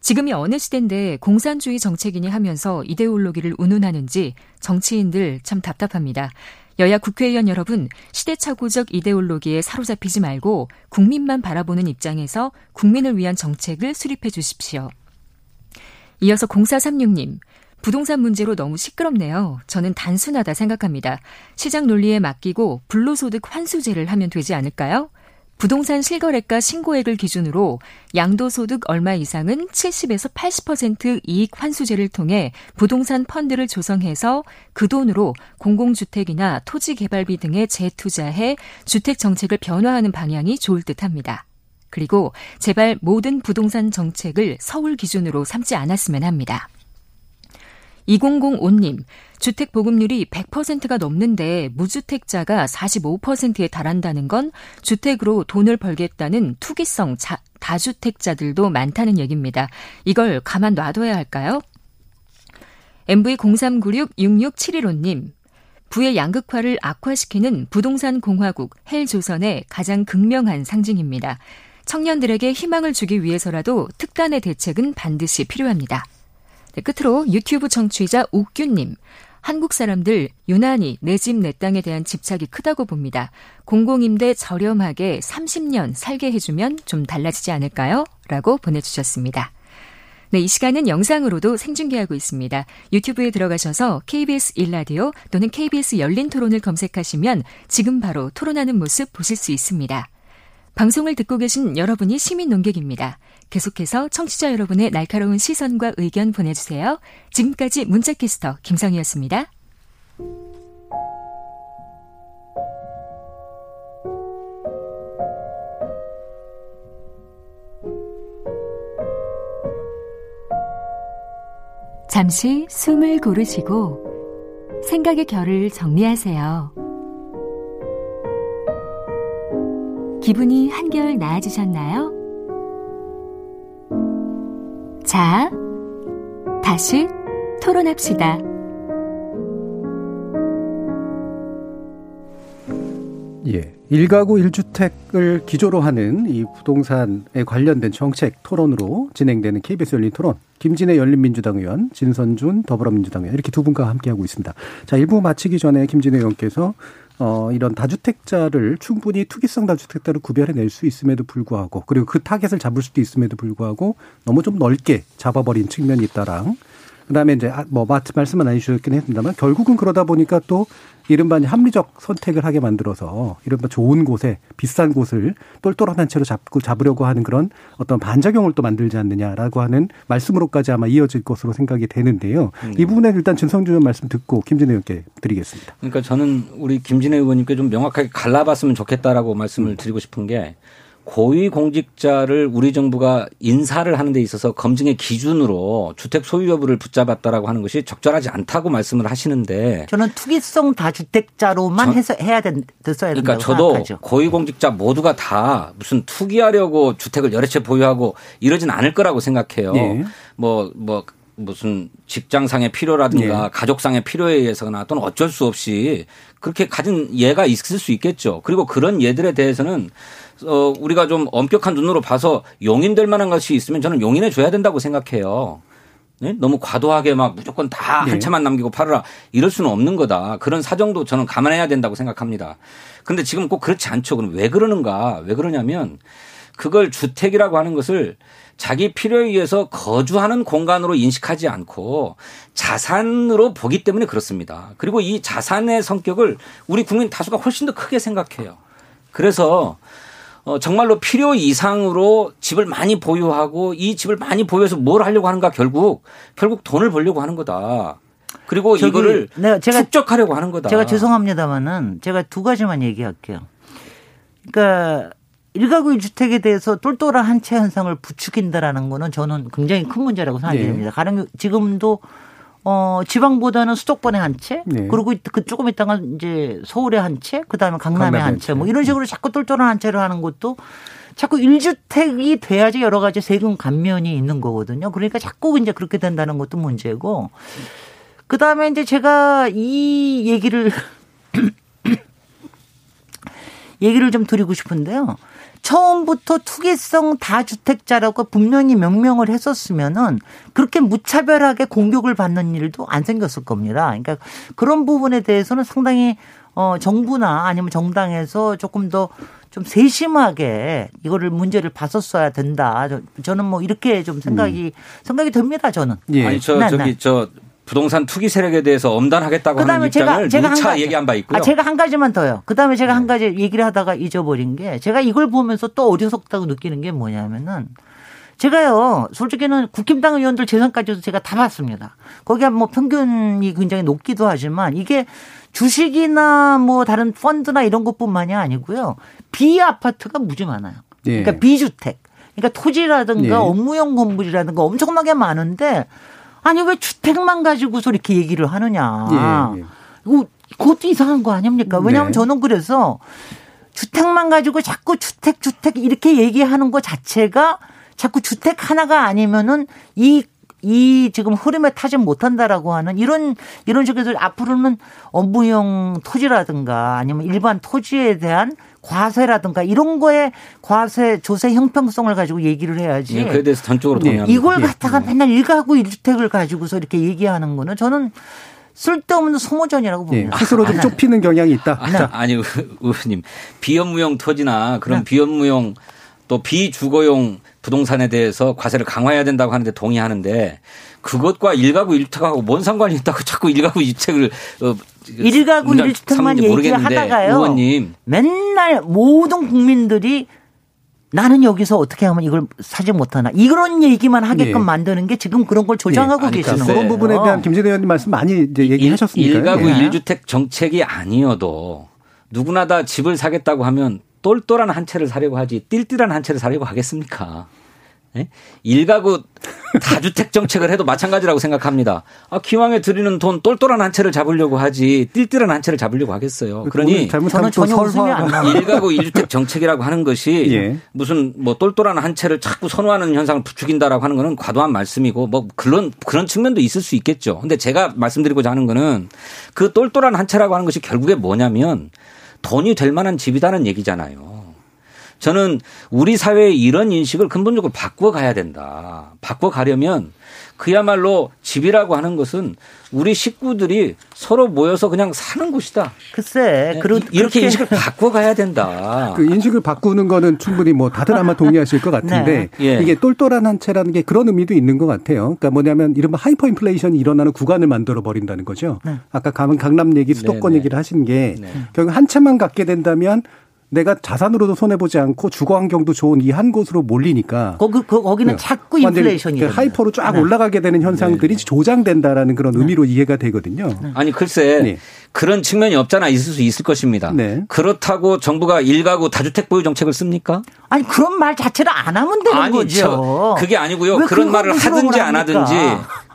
지금이 어느 시대인데 공산주의 정책이니 하면서 이데올로기를 운운하는지 정치인들 참 답답합니다. 여야 국회의원 여러분, 시대착오적 이데올로기에 사로잡히지 말고 국민만 바라보는 입장에서 국민을 위한 정책을 수립해 주십시오. 이어서 0436님. 부동산 문제로 너무 시끄럽네요. 저는 단순하다 생각합니다. 시장 논리에 맡기고 불로소득 환수제를 하면 되지 않을까요? 부동산 실거래가 신고액을 기준으로 양도소득 얼마 이상은 70에서 80% 이익 환수제를 통해 부동산 펀드를 조성해서 그 돈으로 공공주택이나 토지 개발비 등에 재투자해 주택 정책을 변화하는 방향이 좋을 듯 합니다. 그리고 제발 모든 부동산 정책을 서울 기준으로 삼지 않았으면 합니다. 2005님, 주택 보급률이 100%가 넘는데 무주택자가 45%에 달한다는 건 주택으로 돈을 벌겠다는 투기성 자, 다주택자들도 많다는 얘기입니다. 이걸 가만 놔둬야 할까요? MV03966671호님, 부의 양극화를 악화시키는 부동산 공화국 헬조선의 가장 극명한 상징입니다. 청년들에게 희망을 주기 위해서라도 특단의 대책은 반드시 필요합니다. 네, 끝으로 유튜브 청취자 옥규님. 한국 사람들 유난히 내 집 내 땅에 대한 집착이 크다고 봅니다. 공공임대 저렴하게 30년 살게 해주면 좀 달라지지 않을까요? 라고 보내주셨습니다. 네, 이 시간은 영상으로도 생중계하고 있습니다. 유튜브에 들어가셔서 KBS 1라디오 또는 KBS 열린 토론을 검색하시면 지금 바로 토론하는 모습 보실 수 있습니다. 방송을 듣고 계신 여러분이 시민 농객입니다. 계속해서 청취자 여러분의 날카로운 시선과 의견 보내주세요. 지금까지 문자캐스터 김성희였습니다. 잠시 숨을 고르시고 생각의 결을 정리하세요. 기분이 한결 나아지셨나요? 자, 다시 토론합시다. 예. 1가구 1주택을 기조로 하는 이 부동산에 관련된 정책 토론으로 진행되는 KBS 열린 토론. 김진애 열린민주당 의원, 진선준 더불어민주당 의원 이렇게 두 분과 함께하고 있습니다. 자, 1부 마치기 전에 김진애 의원께서 어, 이런 다주택자를 충분히 투기성 다주택자로 구별해낼 수 있음에도 불구하고 그리고 그 타겟을 잡을 수도 있음에도 불구하고 너무 좀 넓게 잡아버린 측면이 있다랑 그다음에 이제 아, 뭐 말씀은 안 해주셨긴 했습니다만 결국은 그러다 보니까 또 이른바 합리적 선택을 하게 만들어서 이른바 좋은 곳에 비싼 곳을 똘똘한 한 채로 잡고 잡으려고 하는 그런 어떤 반작용을 또 만들지 않느냐라고 하는 말씀으로까지 아마 이어질 것으로 생각이 되는데요. 네. 이 부분에 일단 진성준 의원 말씀 듣고 김진애 의원께 드리겠습니다. 그러니까 저는 우리 김진애 의원님께 좀 명확하게 갈라봤으면 좋겠다라고 말씀을 드리고 싶은 게 고위 공직자를 우리 정부가 인사를 하는 데 있어서 검증의 기준으로 주택 소유 여부를 붙잡았다라고 하는 것이 적절하지 않다고 말씀을 하시는데 저는 투기성 다주택자로만 해서 해야 된, 됐어야 그러니까 저도 생각하죠. 고위 공직자 모두가 다 무슨 투기하려고 주택을 여러 채 보유하고 이러진 않을 거라고 생각해요. 네. 뭐, 뭐, 무슨 직장상의 필요라든가 네. 가족상의 필요에 의해서나 또는 어쩔 수 없이 그렇게 가진 예가 있을 수 있겠죠. 그리고 그런 예들에 대해서는 어, 우리가 좀 엄격한 눈으로 봐서 용인될 만한 것이 있으면 저는 용인해 줘야 된다고 생각해요. 네? 너무 과도하게 막 무조건 다한 네. 채만 남기고 팔아라 이럴 수는 없는 거다. 그런 사정도 저는 감안해야 된다고 생각합니다. 그런데 지금 꼭 그렇지 않죠. 그럼 왜 그러는가? 왜 그러냐면 그걸 주택이라고 하는 것을 자기 필요에 의해서 거주하는 공간으로 인식하지 않고 자산으로 보기 때문에 그렇습니다. 그리고 이 자산의 성격을 우리 국민 다수가 훨씬 더 크게 생각해요. 그래서 어, 정말로 필요 이상으로 집을 많이 보유하고 이 집을 많이 보유해서 뭘 하려고 하는가 결국 결국 돈을 벌려고 하는 거다. 그리고 이거를 내가 제가 축적하려고 하는 거다. 제가 죄송합니다만은 제가 두 가지만 얘기할게요. 그러니까 일가구 일주택에 대해서 똘똘한 한채 현상을 부추긴다라는 거는 저는 굉장히 큰 문제라고 생각이 듭니다. 네. 가령 지금도 어, 지방보다는 수도권에 한 채, 네. 그리고 그 조금 있다가 이제 서울에 한 채, 그 다음에 강남에 한 채, 뭐 이런 식으로 자꾸 똘똘한 한 채를 하는 것도 자꾸 일주택이 돼야지 여러 가지 세금 감면이 있는 거거든요. 그러니까 자꾸 이제 그렇게 된다는 것도 문제고, 그 다음에 이제 제가 이 얘기를 얘기를 좀 드리고 싶은데요. 처음부터 투기성 다주택자라고 분명히 명명을 했었으면은 그렇게 무차별하게 공격을 받는 일도 안 생겼을 겁니다. 그러니까 그런 부분에 대해서는 상당히 어 정부나 아니면 정당에서 조금 더 좀 세심하게 이거를 문제를 봤었어야 된다. 저는 뭐 이렇게 좀 생각이 음. 생각이 듭니다. 저는. 예. 아니 저 네, 저기 네. 저 부동산 투기 세력에 대해서 엄단하겠다고 하는 입장을 제가, 제가 누차 얘기한 바 있고요. 아, 제가 한 가지만 더요. 그다음에 제가 네. 한 가지 얘기를 하다가 잊어버린 게 제가 이걸 보면서 또 어리석다고 느끼는 게 뭐냐면은 제가요, 솔직히는 국힘당 의원들 재산까지도 제가 다 봤습니다. 거기가 뭐 평균이 굉장히 높기도 하지만 이게 주식이나 뭐 다른 펀드나 이런 것뿐만이 아니고요. 비아파트가 무지 많아요. 네. 그러니까 비주택. 그러니까 토지라든가 네. 업무용 건물이라든가 엄청나게 많은데 아니 왜 주택만 가지고서 이렇게 얘기를 하느냐. 예, 예. 그것도 이상한 거 아닙니까? 왜냐하면 네. 저는 그래서 주택만 가지고 자꾸 주택 주택 이렇게 얘기하는 것 자체가 자꾸 주택 하나가 아니면은 이 이 지금 흐름에 타지 못한다라고 하는 이런 이런 식으로 앞으로는 업무용 토지라든가 아니면 일반 토지에 대한 과세라든가 이런 거에 과세 조세 형평성을 가지고 얘기를 해야지. 네, 그에 대해서 전적으로 동의합니다. 이걸 갖다가 네. 맨날 일가구 일주택을 가지고서 이렇게 얘기하는 거는 저는 쓸데없는 소모전이라고 봅니다. 네, 스스로 좀 좁히는 경향이 있다. 아, 아니 의원님 비업무용 토지나 그런 네. 비업무용 또 비주거용 부동산에 대해서 과세를 강화해야 된다고 하는데 동의하는데 그것과 일가구 일주택하고 뭔 상관이 있다고 자꾸 일가구 일주택을 어, 일가구 일주택만 얘기하다가요. 의원님 맨날 모든 국민들이 나는 여기서 어떻게 하면 이걸 사지 못하나 이런 얘기만 하게끔 네. 만드는 게 지금 그런 걸 조장하고 네. 계시는 거예요. 그런 부분에 대한 김진애 의원님 말씀 많이 이제 얘기하셨으니까 일가구 네. 일주택 정책이 아니어도 누구나 다 집을 사겠다고 하면 똘똘한 한 채를 사려고 하지 띨띨한 한 채를 사려고 하겠습니까? 네? 일가구 다주택 정책을 해도 마찬가지라고 생각합니다. 아, 기왕에 드리는 돈 똘똘한 한 채를 잡으려고 하지 띨띨한 한 채를 잡으려고 하겠어요. 그러니 저는 전혀 웃음이 안 나. 일가구 일주택 정책이라고 하는 것이 예. 무슨 뭐 똘똘한 한 채를 자꾸 선호하는 현상을 부추긴다라고 하는 거는 과도한 말씀이고 뭐 그런 그런 측면도 있을 수 있겠죠. 근데 제가 말씀드리고자 하는 거는 그 똘똘한 한 채라고 하는 것이 결국에 뭐냐면 돈이 될 만한 집이다는 얘기잖아요. 저는 우리 사회의 이런 인식을 근본적으로 바꿔 가야 된다. 바꿔 가려면 그야말로 집이라고 하는 것은 우리 식구들이 서로 모여서 그냥 사는 곳이다. 글쎄, 네. 그렇게 이렇게 인식을 바꿔 가야 된다. 그 인식을 바꾸는 거는 충분히 뭐 다들 아마 동의하실 것 같은데 네. 예. 이게 똘똘한 한 채라는 게 그런 의미도 있는 것 같아요. 그러니까 뭐냐면 이른바 하이퍼 인플레이션이 일어나는 구간을 만들어 버린다는 거죠. 네. 아까 강남 얘기, 수도권 네, 네. 얘기를 하신 게 네. 결국 한 채만 갖게 된다면 내가 자산으로도 손해 보지 않고 주거 환경도 좋은 이 한 곳으로 몰리니까 거기 그, 거기는 네. 자꾸 인플레이션이 하이퍼로 쫙 네. 올라가게 되는 현상들이 네. 조장된다라는 그런 네. 의미로 이해가 되거든요. 아니 글쎄 네. 그런 측면이 없잖아 있을 수 있을 것입니다. 네. 그렇다고 정부가 일가구 다주택 보유 정책을 씁니까? 아니 그런 말 자체를 안 하면 되는 아니, 거죠. 그게 아니고요. 그런 말을 하든지 안 하든지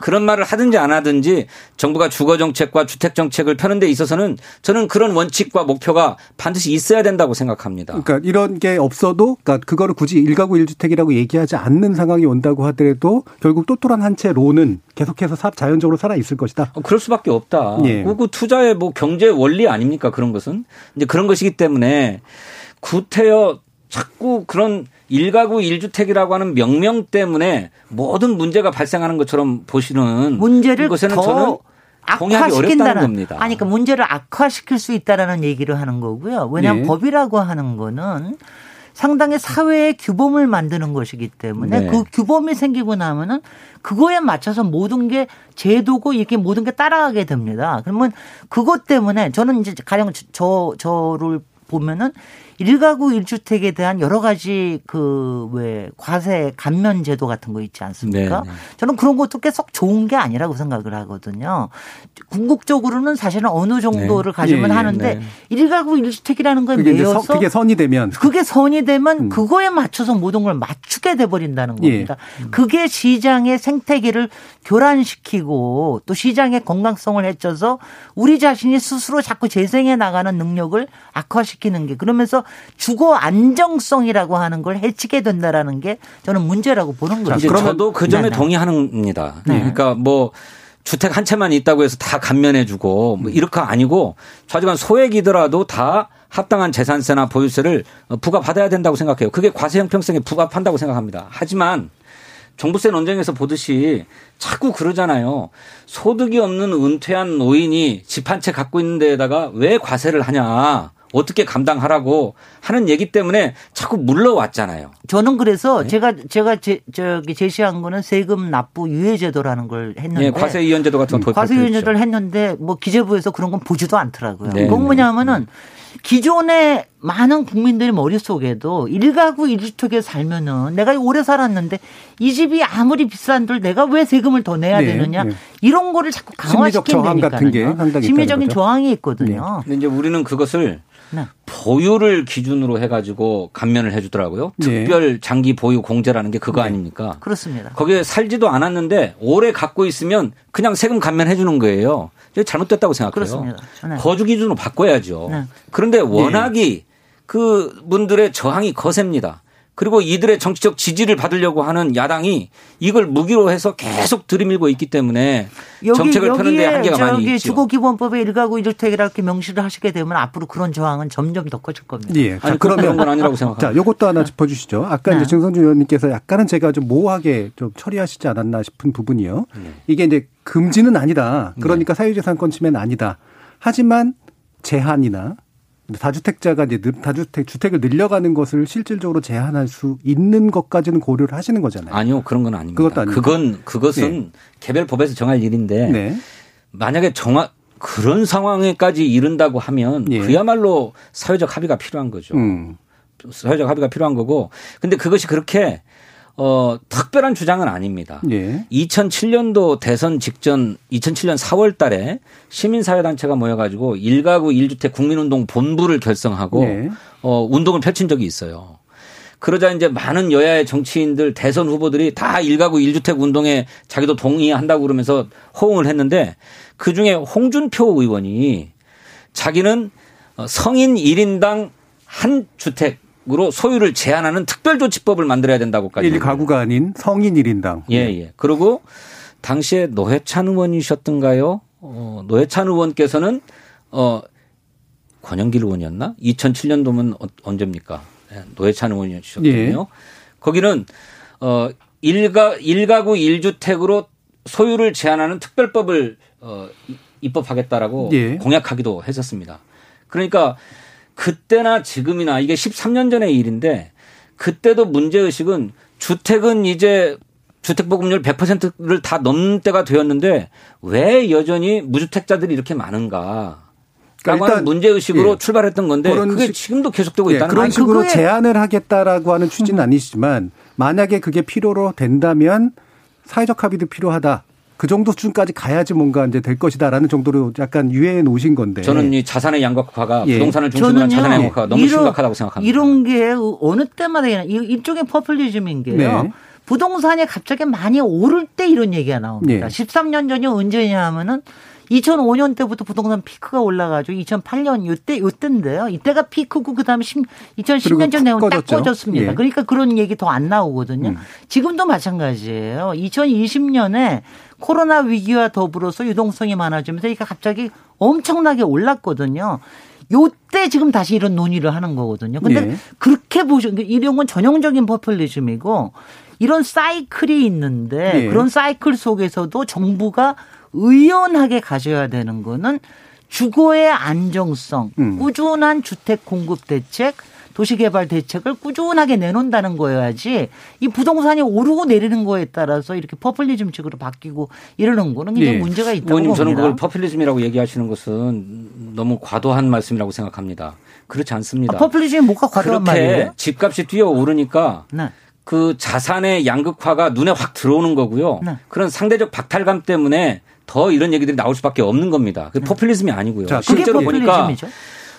그런 말을 하든지 안 하든지 정부가 주거 정책과 주택 정책을 펴는 데 있어서는 저는 그런 원칙과 목표가 반드시 있어야 된다고 생각합니다. 그러니까 이런 게 없어도 그러니까 그거를 굳이 일가구 일주택이라고 얘기하지 않는 상황이 온다고 하더라도 결국 똘똘한 한 채 로는 계속해서 자연적으로 살아 있을 것이다. 어, 그럴 수밖에 없다. 예. 그 투자의 뭐 경제 원리 아닙니까 그런 것은 이제 그런 것이기 때문에 구태여 자꾸 그런 일가구 일주택이라고 하는 명명 때문에 모든 문제가 발생하는 것처럼 보시는 문제를 것에는 저는 악화시킨다는 겁니다. 아니 그 문제를 악화시킬 수 있다라는 얘기를 하는 거고요. 왜냐하면 네. 법이라고 하는 거는 상당히 사회의 규범을 만드는 것이기 때문에 네. 그 규범이 생기고 나면은 그거에 맞춰서 모든 게 제도고 이렇게 모든 게 따라가게 됩니다. 그러면 그것 때문에 저는 이제 가령 저 저를 보면은 일가구 일주택에 대한 여러 가지 그 왜 과세 감면 제도 같은 거 있지 않습니까? 네, 네. 저는 그런 것도 꽤 썩 좋은 게 아니라고 생각을 하거든요. 궁극적으로는 사실은 어느 정도를 네. 가지면 예, 예, 하는데 네. 일가구 일주택이라는 걸 매여서 그게 선이 되면 그게 선이 되면 음. 그거에 맞춰서 모든 걸 맞추게 돼 버린다는 겁니다. 예. 그게 시장의 생태계를 교란시키고 또 시장의 건강성을 해쳐서 우리 자신이 스스로 자꾸 재생해 나가는 능력을 악화 시키는 게 그러면서 주거 안정성이라고 하는 걸 해치게 된다라는 게 저는 문제라고 보는 거죠. 그럼 저도 그 점에 네네. 동의하는겁니다. 네. 그러니까 뭐 주택 한 채만 있다고 해서 다 감면해주고 뭐 이렇게 아니고 좌지간 소액이더라도 다 합당한 재산세나 보유세를 부과받아야 된다고 생각해요. 그게 과세 형평성에 부합한다고 생각합니다. 하지만 종부세 논쟁에서 보듯이 자꾸 그러잖아요. 소득이 없는 은퇴한 노인이 집 한 채 갖고 있는 데에다가 왜 과세를 하냐. 어떻게 감당하라고 하는 얘기 때문에 자꾸 물러왔잖아요. 저는 그래서 네? 제가 제가 제, 저기 제시한 거는 세금 납부 유예 제도라는 걸 했는데 네, 과세 이연 제도 같은 거 과세 이연 제도를 했는데 뭐 기재부에서 그런 건 보지도 않더라고요. 네. 그건 뭐냐면은 기존의 많은 국민들의 머릿속에도 일가구 일주택에 살면은 내가 오래 살았는데 이 집이 아무리 비싼들 내가 왜 세금을 더 내야 네, 되느냐 네. 이런 거를 자꾸 강화시킨다니까요. 심리적인 저항이 있거든요. 네. 근데 이제 우리는 그것을 네. 보유를 기준으로 해가지고 감면을 해주더라고요. 네. 특별 장기 보유 공제라는 게 그거 네. 아닙니까? 그렇습니다. 거기에 살지도 않았는데 오래 갖고 있으면 그냥 세금 감면해 주는 거예요. 잘못됐다고 생각해요. 그렇습니다. 네. 거주 기준으로 바꿔야죠. 네. 그런데 워낙이 그 분들의 저항이 거셉니다. 그리고 이들의 정치적 지지를 받으려고 하는 야당이 이걸 무기로 해서 계속 들이밀고 있기 때문에 여기, 정책을 펴는데 한계가 많이 있죠. 주거기본법에 일가구 일주택이라고 명시를 하시게 되면 앞으로 그런 저항은 점점 더 커질 겁니다. 예. 자, 아니, 그러면 건 아니라고 생각합니다. 자, 이것도 하나 짚어주시죠. 아까 네. 이제 증성준 의원님께서 약간은 제가 좀 모호하게 좀 처리하시지 않았나 싶은 부분이요. 네. 이게 이제 금지는 아니다. 그러니까 네. 사유재산권 침해는 아니다. 하지만 제한이나 다주택자가 이제 다주택 주택을 늘려가는 것을 실질적으로 제한할 수 있는 것까지는 고려를 하시는 거잖아요. 아니요, 그런 건 아닙니다. 그것도 아니고. 그건 그것은 네. 개별 법에서 정할 일인데 네. 만약에 정확 그런 상황에까지 이른다고 하면 예. 그야말로 사회적 합의가 필요한 거죠. 음. 사회적 합의가 필요한 거고 근데 그것이 그렇게 어, 특별한 주장은 아닙니다. 예. 2007년도 대선 직전 2007년 4월 달에 시민사회단체가 모여가지고 1가구 1주택 국민운동 본부를 결성하고 예. 어, 운동을 펼친 적이 있어요. 그러자 이제 많은 여야의 정치인들 대선 후보들이 다 1가구 1주택 운동에 자기도 동의한다고 그러면서 호응을 했는데 그 중에 홍준표 의원이 자기는 어, 성인 1인당 한 주택 으로 소유를 제한하는 특별조치법을 만들어야 된다고까지. 1 가구가 아닌 성인 1인당. 예, 예. 그리고 당시에 노회찬 의원이셨던가요? 어, 노회찬 의원께서는 어, 권영길 의원이었나? 2007년도면 어, 언제입니까? 예, 노회찬 의원이셨거든요. 예. 거기는 어, 1가, 1가구 1주택으로 소유를 제한하는 특별법을 어, 입법하겠다라고 예. 공약하기도 했었습니다. 그러니까 그때나 지금이나 이게 13년 전의 일인데 그때도 문제의식은 주택은 이제 주택보급률 100%를 다 넘는 때가 되었는데 왜 여전히 무주택자들이 이렇게 많은가. 라고 하는 문제 의식으로 예. 출발했던 건데 그게 지금도 계속되고 예, 있다는 그런 식으로 제한을 하겠다라고 하는 취지는 아니시지만 만약에 그게 필요로 된다면 사회적 합의도 필요하다. 그 정도 수준까지 가야지 뭔가 이제 될 것이다라는 정도로 약간 유예해 놓으신 건데. 저는 이 자산의 양극화가 예. 부동산을 중심으로 한 자산의 양극화가 너무 이런, 심각하다고 생각합니다. 이런 게 어느 때마다 일종의 포퓰리즘인 게요. 네. 부동산이 갑자기 많이 오를 때 이런 얘기가 나옵니다. 네. 13년 전이 언제냐 하면은 2005년 때부터 부동산 피크가 올라가지고 2008년 요때 요때인데요. 이때가 피크고 그다음에 2010년 전에 딱 꺼졌습니다. 예. 그러니까 그런 얘기 더 안 나오거든요. 음. 지금도 마찬가지예요. 2020년에 코로나 위기와 더불어서 유동성이 많아지면서 이게 갑자기 엄청나게 올랐거든요. 요때 지금 다시 이런 논의를 하는 거거든요. 근데 예. 그렇게 보시 이런 건 전형적인 퍼플리즘이고 이런 사이클이 있는데 예. 그런 사이클 속에서도 정부가 의연하게 가져야 되는 거는 주거의 안정성, 음. 꾸준한 주택 공급 대책, 도시개발 대책을 꾸준하게 내놓는다는 거여야지 이 부동산이 오르고 내리는 거에 따라서 이렇게 포퓰리즘식으로 바뀌고 이러는 거는 굉장히 예. 문제가 있다고 봅니다. 저는 그걸 포퓰리즘이라고 얘기하시는 것은 너무 과도한 말씀이라고 생각합니다. 그렇지 않습니다. 아, 포퓰리즘이 뭐가 과도한 말이에요? 집값이 뛰어 오르니까 네. 그 자산의 양극화가 눈에 확 들어오는 거고요. 네. 그런 상대적 박탈감 때문에 더 이런 얘기들이 나올 수밖에 없는 겁니다. 그 포퓰리즘이 아니고요. 자, 실제로 보니까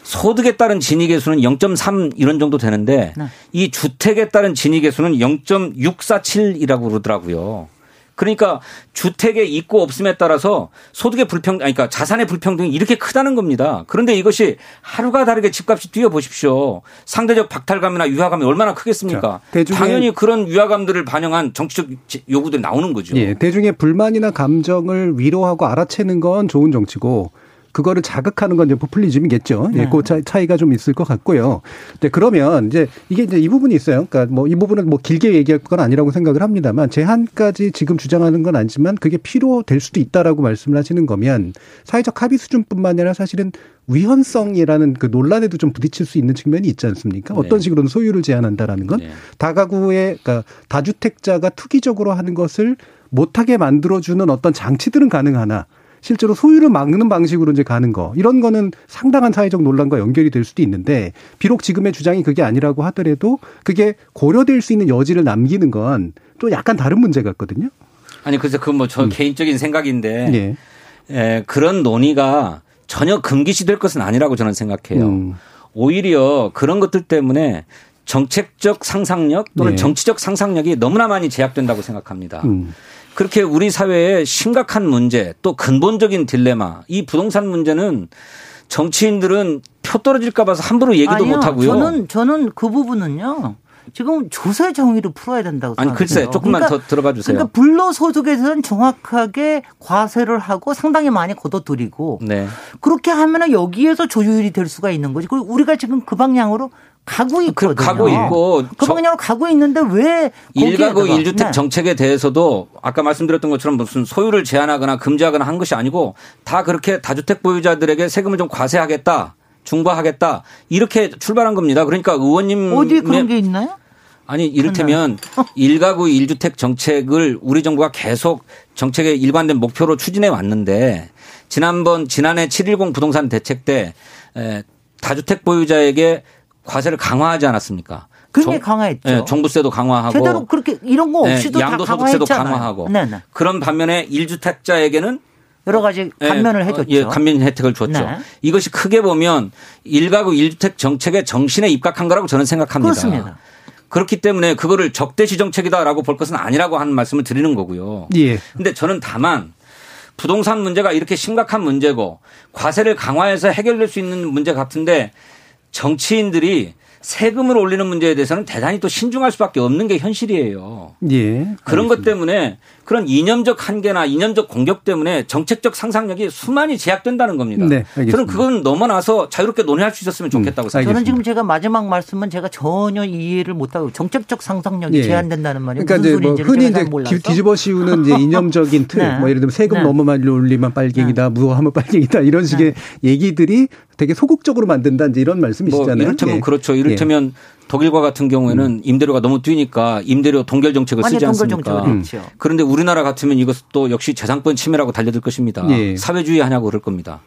소득에 따른 진익의 수는 0.3 이런 정도 되는데 네. 이 주택에 따른 진익의 수는 0.647이라고 그러더라고요. 그러니까 주택에 있고 없음에 따라서 소득의 불평, 아니 그러니까 자산의 불평등이 이렇게 크다는 겁니다. 그런데 이것이 하루가 다르게 집값이 뛰어 보십시오. 상대적 박탈감이나 유화감이 얼마나 크겠습니까? 자, 당연히 그런 유화감들을 반영한 정치적 요구들이 나오는 거죠. 예, 대중의 불만이나 감정을 위로하고 알아채는 건 좋은 정치고 그거를 자극하는 건 이제 포퓰리즘이겠죠. 예, 네. 예, 그 차이 가 좀 있을 것 같고요. 네, 그러면 이제 이게 이제 이 부분이 있어요. 그러니까 뭐 이 부분은 뭐 길게 얘기할 건 아니라고 생각을 합니다만 제한까지 지금 주장하는 건 아니지만 그게 필요될 수도 있다라고 말씀을 하시는 거면 사회적 합의 수준뿐만 아니라 사실은 위헌성이라는 그 논란에도 좀 부딪힐 수 있는 측면이 있지 않습니까? 네. 어떤 식으로는 소유를 제한한다라는 건 네. 다가구의 그러니까 다주택자가 투기적으로 하는 것을 못하게 만들어주는 어떤 장치들은 가능하나 실제로 소유를 막는 방식으로 이제 가는 거 이런 거는 상당한 사회적 논란과 연결이 될 수도 있는데 비록 지금의 주장이 그게 아니라고 하더라도 그게 고려될 수 있는 여지를 남기는 건 또 약간 다른 문제 같거든요. 아니 그래서 그뭐저 음. 개인적인 생각인데 예. 예, 그런 논의가 전혀 금기시될 것은 아니라고 저는 생각해요. 음. 오히려 그런 것들 때문에 정책적 상상력 또는 네. 정치적 상상력이 너무나 많이 제약된다고 생각합니다. 음. 그렇게 우리 사회에 심각한 문제 또 근본적인 딜레마 이 부동산 문제는 정치인들은 표 떨어질까 봐서 함부로 얘기도 아니요, 못 하고요. 저는 저는 그 부분은요. 지금 조세 정의를 풀어야 된다고 생각해요. 아니 글쎄 조금만 그러니까, 더 들어봐 주세요. 그러니까 불로소득에서는 정확하게 과세를 하고 상당히 많이 걷어들이고 네. 그렇게 하면은 여기에서 조율이 될 수가 있는 거지. 그리고 우리가 지금 그 방향으로 가고 그 있거든요. 가고 있고 그 방향으로 가고 있는데 왜 일가구 일주택 네. 정책에 대해서도 아까 말씀드렸던 것처럼 무슨 소유를 제한하거나 금지하거나 한 것이 아니고 다 그렇게 다주택 보유자들에게 세금을 좀 과세하겠다. 중과하겠다 이렇게 출발한 겁니다. 그러니까 의원님 어디 그런 게 있나요? 아니 이를테면 일가구 일주택 정책을 우리 정부가 계속 정책의 일관된 목표로 추진해 왔는데 지난번 지난해 710 부동산 대책 때 에, 다주택 보유자에게 과세를 강화하지 않았습니까? 굉장히 강화했죠. 예, 종부세도 강화하고 제대로 그렇게 이런 거 없이도 예, 다 양도소득세도 강화했잖아요. 강화하고 네네. 그런 반면에 1주택자에게는 여러 가지 예, 감면을 어, 해줬죠. 예, 감면 혜택을 줬죠. 네. 이것이 크게 보면 일가구 1주택 정책의 정신에 입각한 거라고 저는 생각합니다. 그렇습니다. 그렇기 때문에 그거를 적대시 정책이다라고 볼 것은 아니라고 하는 말씀을 드리는 거고요. 예. 근데 저는 다만 부동산 문제가 이렇게 심각한 문제고 과세를 강화해서 해결될 수 있는 문제 같은데 정치인들이 세금을 올리는 문제에 대해서는 대단히 또 신중할 수밖에 없는 게 현실이에요. 예. 그런 것 때문에 그런 이념적 한계나 이념적 공격 때문에 정책적 상상력이 수많이 제약된다는 겁니다. 네, 알겠습니다. 음, 저는 그건 넘어나서 자유롭게 논의할 수 있었으면 좋겠다고 생각합니다. 저는 지금 제가 마지막 말씀은 제가 전혀 이해를 못하고 정책적 상상력이 예. 제한된다는 말이 그러니까 무슨 이제 뭐 소리인지 흔히 이제 몰라서. 뒤- 뒤집어 씌우는 이제 이념적인 틀, 네. 뭐 예를 들면 세금 네. 너무 많이 올리면 빨갱이다, 무효하면 빨갱이다 이런 식의 얘기들이 되게 소극적으로 만든다 이제 이런 뭐 말씀이시잖아요. 이를테면 예. 그렇죠. 이를 테면 독일과 같은 경우에는 임대료가 너무 뛰니까 임대료 동결 정책을 쓰지 동결 않습니까? 정책을 했죠. 그런데 우리나라 같으면 이것도 역시 재산권 침해라고 달려들 것입니다. 예. 사회주의 하냐고 그럴 겁니다.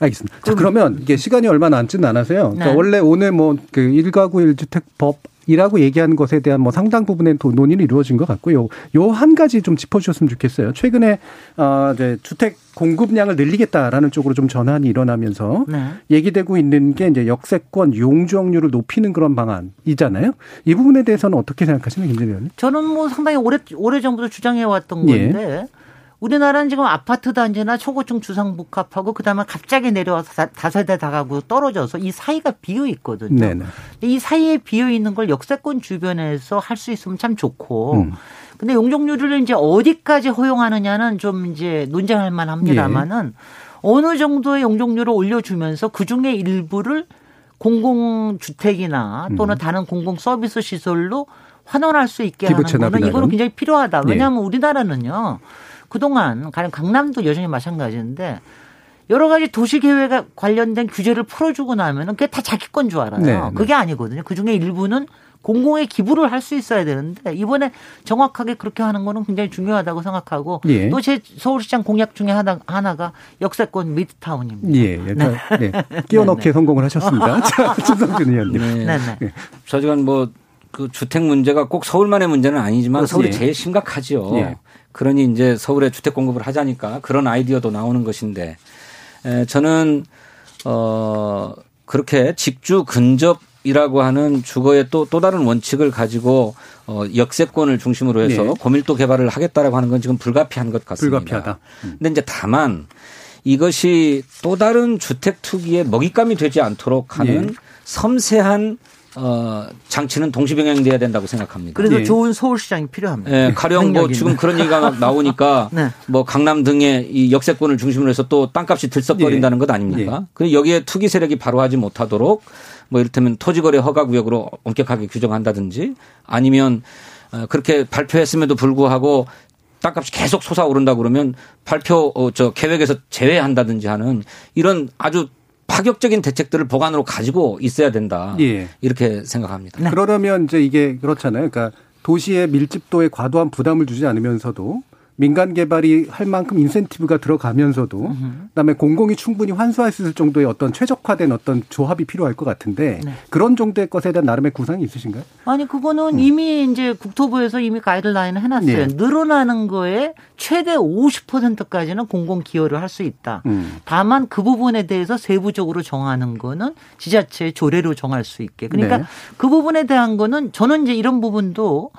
알겠습니다. 자, 그러면 이게 시간이 얼마 남지는 않아서요. 그러니까 네. 원래 오늘 뭐그 일가구 일주택법 이라고 얘기하는 것에 대한 뭐 상당 부분의 도- 논의는 이루어진 것 같고요. 요 한 가지 좀 짚어주셨으면 좋겠어요. 최근에 어 이제 주택 공급량을 늘리겠다라는 쪽으로 좀 전환이 일어나면서 네. 얘기되고 있는 게 이제 역세권 용적률을 높이는 그런 방안이잖아요. 이 부분에 대해서는 어떻게 생각하시는 김재현 의원님? 저는 뭐 상당히 오래 오래 전부터 주장해 왔던 예. 건데 우리나라는 지금 아파트 단지나 초고층 주상복합하고 그다음에 갑자기 내려와서 다- 다세대 다가구 떨어져서 이 사이가 비어 있거든요. 네네. 이 사이에 비어 있는 걸 역세권 주변에서 할 수 있으면 참 좋고. 음. 근데 용적률을 이제 어디까지 허용하느냐는 좀 이제 논쟁할 만합니다만은 예. 어느 정도의 용적률을 올려주면서 그 중에 일부를 공공주택이나 또는 음. 다른 공공 서비스 시설로 환원할 수 있게 하는 거는 이거는? 굉장히 필요하다. 예. 왜냐하면 우리나라는요. 그동안 가령 강남도 여전히 마찬가지인데 여러 가지 도시 계획에 관련된 규제를 풀어주고 나면은 그게 다 자기 건 줄 알아요. 네, 네. 그게 아니거든요. 그 중에 일부는 공공에 기부를 할 수 있어야 되는데 이번에 정확하게 그렇게 하는 거는 굉장히 중요하다고 생각하고 예. 또제 서울시장 공약 중에 하나, 하나가 역세권 미드타운입니다. 예, 예. 네. 끼워넣기에 성공을 하셨습니다. 자, 김성준 의원님. 네. 네 네. 저지간 뭐 그 주택 문제가 꼭 서울만의 문제는 아니지만 서울이 예. 제일 심각하지요. 예. 그러니 이제 서울에 주택 공급을 하자니까 그런 아이디어도 나오는 것인데 에, 저는 어 그렇게 직주 근접 이라고 하는 주거의 또 또 다른 원칙을 가지고 어 역세권을 중심으로 해서 예. 고밀도 개발을 하겠다라고 하는 건 지금 불가피한 것 같습니다. 불가피하다. 음. 근데 이제 다만 이것이 또 다른 주택 투기에 먹잇감이 되지 않도록 하는 예. 섬세한 어 장치는 동시병행돼야 된다고 생각합니다. 그래서 예. 좋은 서울시장이 필요합니다. 예, 가령 뭐 지금. 그런 얘기가 막 나오니까 네. 뭐 강남 등의 이 역세권을 중심으로 해서 또 땅값이 들썩거린다는 것 아닙니까? 그 여기에 투기 세력이 바로 하지 못하도록 뭐 이를테면 토지거래 허가 구역으로 엄격하게 규정한다든지 아니면 어, 그렇게 발표했음에도 불구하고 땅값이 계속 솟아오른다 그러면 발표 어, 저 계획에서 제외한다든지 하는 이런 아주 파격적인 대책들을 보관으로 가지고 있어야 된다. 예. 이렇게 생각합니다. 네. 그러려면 이제 이게 그렇잖아요. 그러니까 도시의 밀집도에 과도한 부담을 주지 않으면서도 민간 개발이 할 만큼 인센티브가 들어가면서도 그다음에 공공이 충분히 환수할 수 있을 정도의 어떤 최적화된 어떤 조합이 필요할 것 같은데 네. 그런 정도의 것에 대한 나름의 구상이 있으신가요? 아니 그거는 이미 이제 국토부에서 이미 가이드라인을 해놨어요. 예. 늘어나는 거에 최대 50%까지는 공공 기여를 할 수 있다. 음. 다만 그 부분에 대해서 세부적으로 정하는 거는 지자체의 조례로 정할 수 있게. 그러니까 네. 그 부분에 대한 거는 저는 이제 이런 부분도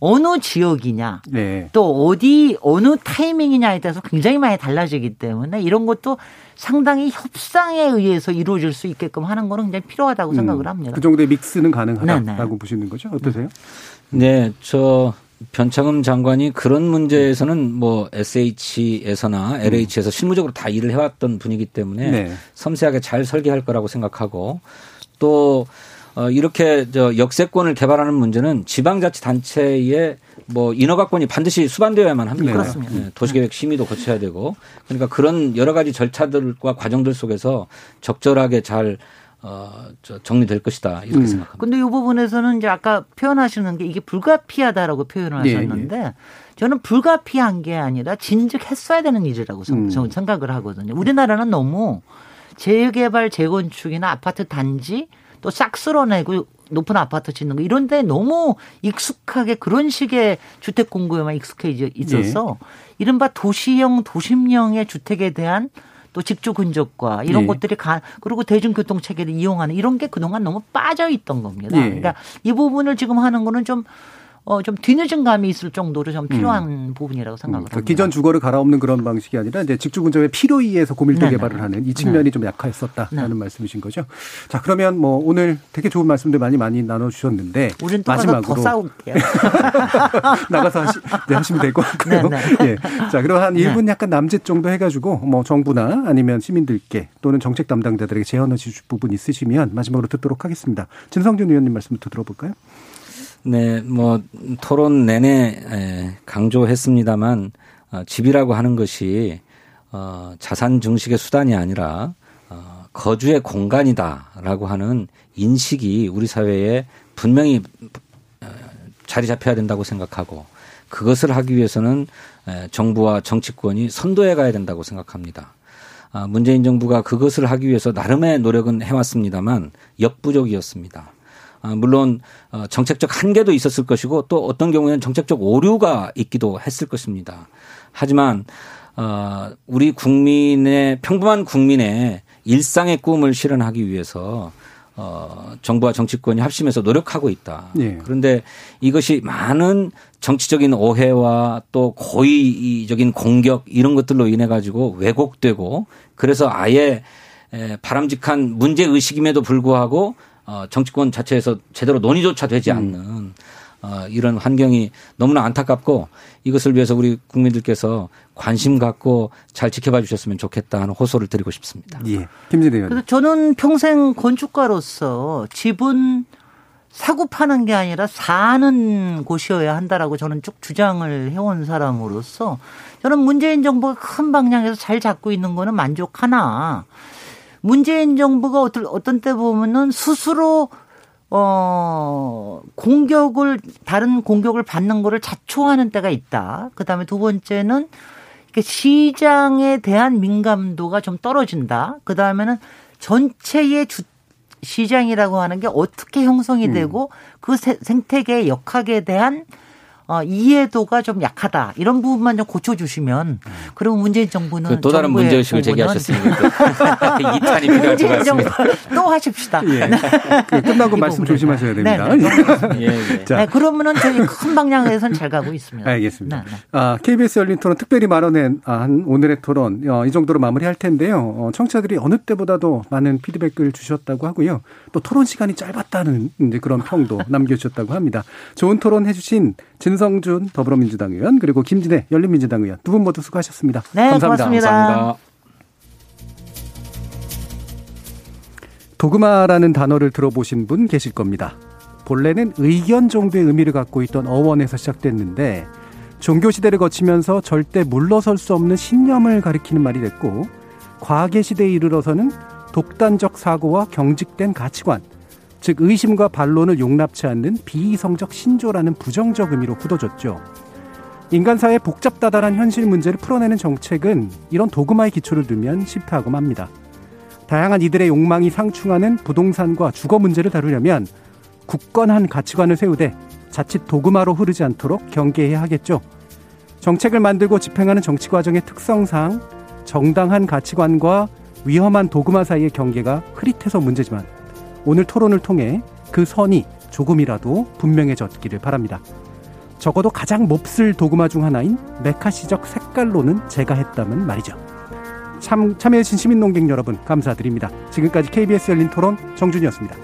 어느 지역이냐 네. 또 어디 어느 타이밍이냐에 따라서 굉장히 많이 달라지기 때문에 이런 것도 상당히 협상에 의해서 이루어질 수 있게끔 하는 거는 굉장히 필요하다고 생각을 합니다. 그 정도의 믹스는 가능하다고 네네. 보시는 거죠? 어떠세요? 네, 저 변창흠 장관이 그런 문제에서는 뭐 SH에서나 LH에서 실무적으로 다 일을 해왔던 분이기 때문에 네. 섬세하게 잘 설계할 거라고 생각하고 또 어, 이렇게 저 역세권을 개발하는 문제는 지방자치단체의 뭐 인허가권이 반드시 수반되어야만 합니다. 네. 그렇습니다. 네, 도시계획 심의도 거쳐야 되고 그러니까 그런 여러 가지 절차들과 과정들 속에서 적절하게 잘 어, 저 정리될 것이다 이렇게 음. 생각합니다. 근데 이 부분에서는 이제 아까 표현하시는 게 이게 불가피하다라고 표현을 예, 하셨는데. 저는 불가피한 게 아니라 진즉 했어야 되는 일이라고 음. 저는 생각을 하거든요. 우리나라는 너무 재개발, 재건축이나 아파트 단지 또 싹 쓸어내고 높은 아파트 짓는 거 이런 데 너무 익숙하게 그런 식의 주택 공급에만 익숙해 있어서 네. 이른바 도시형 도심형의 주택에 대한 또 직주 근접과 이런 네. 것들이 가 그리고 대중교통 체계를 이용하는 이런 게 그동안 너무 빠져 있던 겁니다. 네. 그러니까 이 부분을 지금 하는 거는 좀 어, 좀 뒤늦은 감이 있을 정도로 좀 필요한 음. 부분이라고 생각을 음. 합니다. 기존 주거를 갈아엎는 그런 방식이 아니라 이제 직주 근접의 필요에 의해서 고밀도 네네. 개발을 하는 이 측면이 네. 좀 약화했었다라는 네. 말씀이신 거죠. 자, 그러면 뭐 오늘 되게 좋은 말씀들 많이 많이 나눠 주셨는데 마지막으로 더 싸울게요. 나가서 하시, 네, 하시면 될 것 같고요. 예. 자, 그럼 한 1분 약간 남짓 정도 해 가지고 뭐 정부나 아니면 시민들께 또는 정책 담당자들에게 제언해 주실 부분 있으시면 마지막으로 듣도록 하겠습니다. 진성준 의원님 말씀부터 들어볼까요? 네, 뭐 토론 내내 강조했습니다만 어, 집이라고 하는 것이 어, 자산 증식의 수단이 아니라 어, 거주의 공간이다라고 하는 인식이 우리 사회에 분명히 자리 잡혀야 된다고 생각하고 그것을 하기 위해서는 정부와 정치권이 선도해 가야 된다고 생각합니다. 아, 문재인 정부가 그것을 하기 위해서 나름의 노력은 해왔습니다만 역부족이었습니다. 아, 물론 어, 정책적 한계도 있었을 것이고 또 어떤 경우에는 정책적 오류가 있기도 했을 것입니다. 하지만 어, 우리 국민의 평범한 국민의 일상의 꿈을 실현하기 위해서 어, 정부와 정치권이 합심해서 노력하고 있다. 네. 그런데 이것이 많은 정치적인 오해와 또 고의적인 공격 이런 것들로 인해 가지고 왜곡되고 그래서 아예 바람직한 문제 의식임에도 불구하고 어, 정치권 자체에서 제대로 논의조차 되지 음. 않는 음. 어, 이런 환경이 너무나 안타깝고 이것을 위해서 우리 국민들께서 관심 갖고 잘 지켜봐 주셨으면 좋겠다 하는 호소를 드리고 싶습니다. 예. 김진애 의원. 저는 평생 건축가로서 집은 사고 파는 게 아니라 사는 곳이어야 한다라고 저는 쭉 주장을 해온 사람으로서 저는 문재인 정부가 큰 방향에서 잘 잡고 있는 거는 만족하나 문재인 정부가 어떤 어떤 때 보면은 스스로 어 공격을 다른 공격을 받는 거를 자초하는 때가 있다. 그 다음에 두 번째는 시장에 대한 민감도가 좀 떨어진다. 그 다음에는 전체의 주 시장이라고 하는 게 어떻게 형성이 음. 되고 음. 그 생태계의 역학에 대한 어, 이해도가 좀 약하다. 이런 부분만 좀 고쳐주시면 그럼 문재인 정부는 그또 다른 문제 의식을 제기하셨으니까 2탄이 필요할 것 같습니다. 또 하십시다. 예. 네. 그 끝나고 말씀 조심하셔야 됩니다. 네, 네. 예, 예. 자. 네, 그러면은 저희 큰 방향에서는 잘 가고 있습니다. 알겠습니다. 네, 네. 아, KBS 열린 토론 특별히 마련한 오늘의 토론 어, 이 정도로 마무리할 텐데요. 어, 청취자들이 어느 때보다도 많은 피드백을 주셨다고 하고요. 또 토론 시간이 짧았다는 이제 그런 평도 남겨주셨다고 합니다. 좋은 토론 해주신 진 김성준 더불어민주당 의원 그리고 김진애 열린민주당 의원 두 분 모두 수고하셨습니다. 네, 감사합니다. 고맙습니다. 감사합니다. 도그마라는 단어를 들어보신 분 계실 겁니다. 본래는 의견 정도의 의미를 갖고 있던 어원에서 시작됐는데 종교 시대를 거치면서 절대 물러설 수 없는 신념을 가리키는 말이 됐고 과계 시대에 이르러서는 독단적 사고와 경직된 가치관, 즉 의심과 반론을 용납치 않는 비이성적 신조라는 부정적 의미로 굳어졌죠. 인간사의 복잡다단한 현실 문제를 풀어내는 정책은 이런 도그마의 기초를 두면 쉽다고 합니다. 다양한 이들의 욕망이 상충하는 부동산과 주거 문제를 다루려면 굳건한 가치관을 세우되 자칫 도그마로 흐르지 않도록 경계해야 하겠죠. 정책을 만들고 집행하는 정치 과정의 특성상 정당한 가치관과 위험한 도그마 사이의 경계가 흐릿해서 문제지만 오늘 토론을 통해 그 선이 조금이라도 분명해졌기를 바랍니다. 적어도 가장 몹쓸 도그마 중 하나인 메카시적 색깔로는 제가 했다면 말이죠. 참, 참여해주신 시민 농객 여러분 감사드립니다. 지금까지 KBS 열린 토론 정준이었습니다.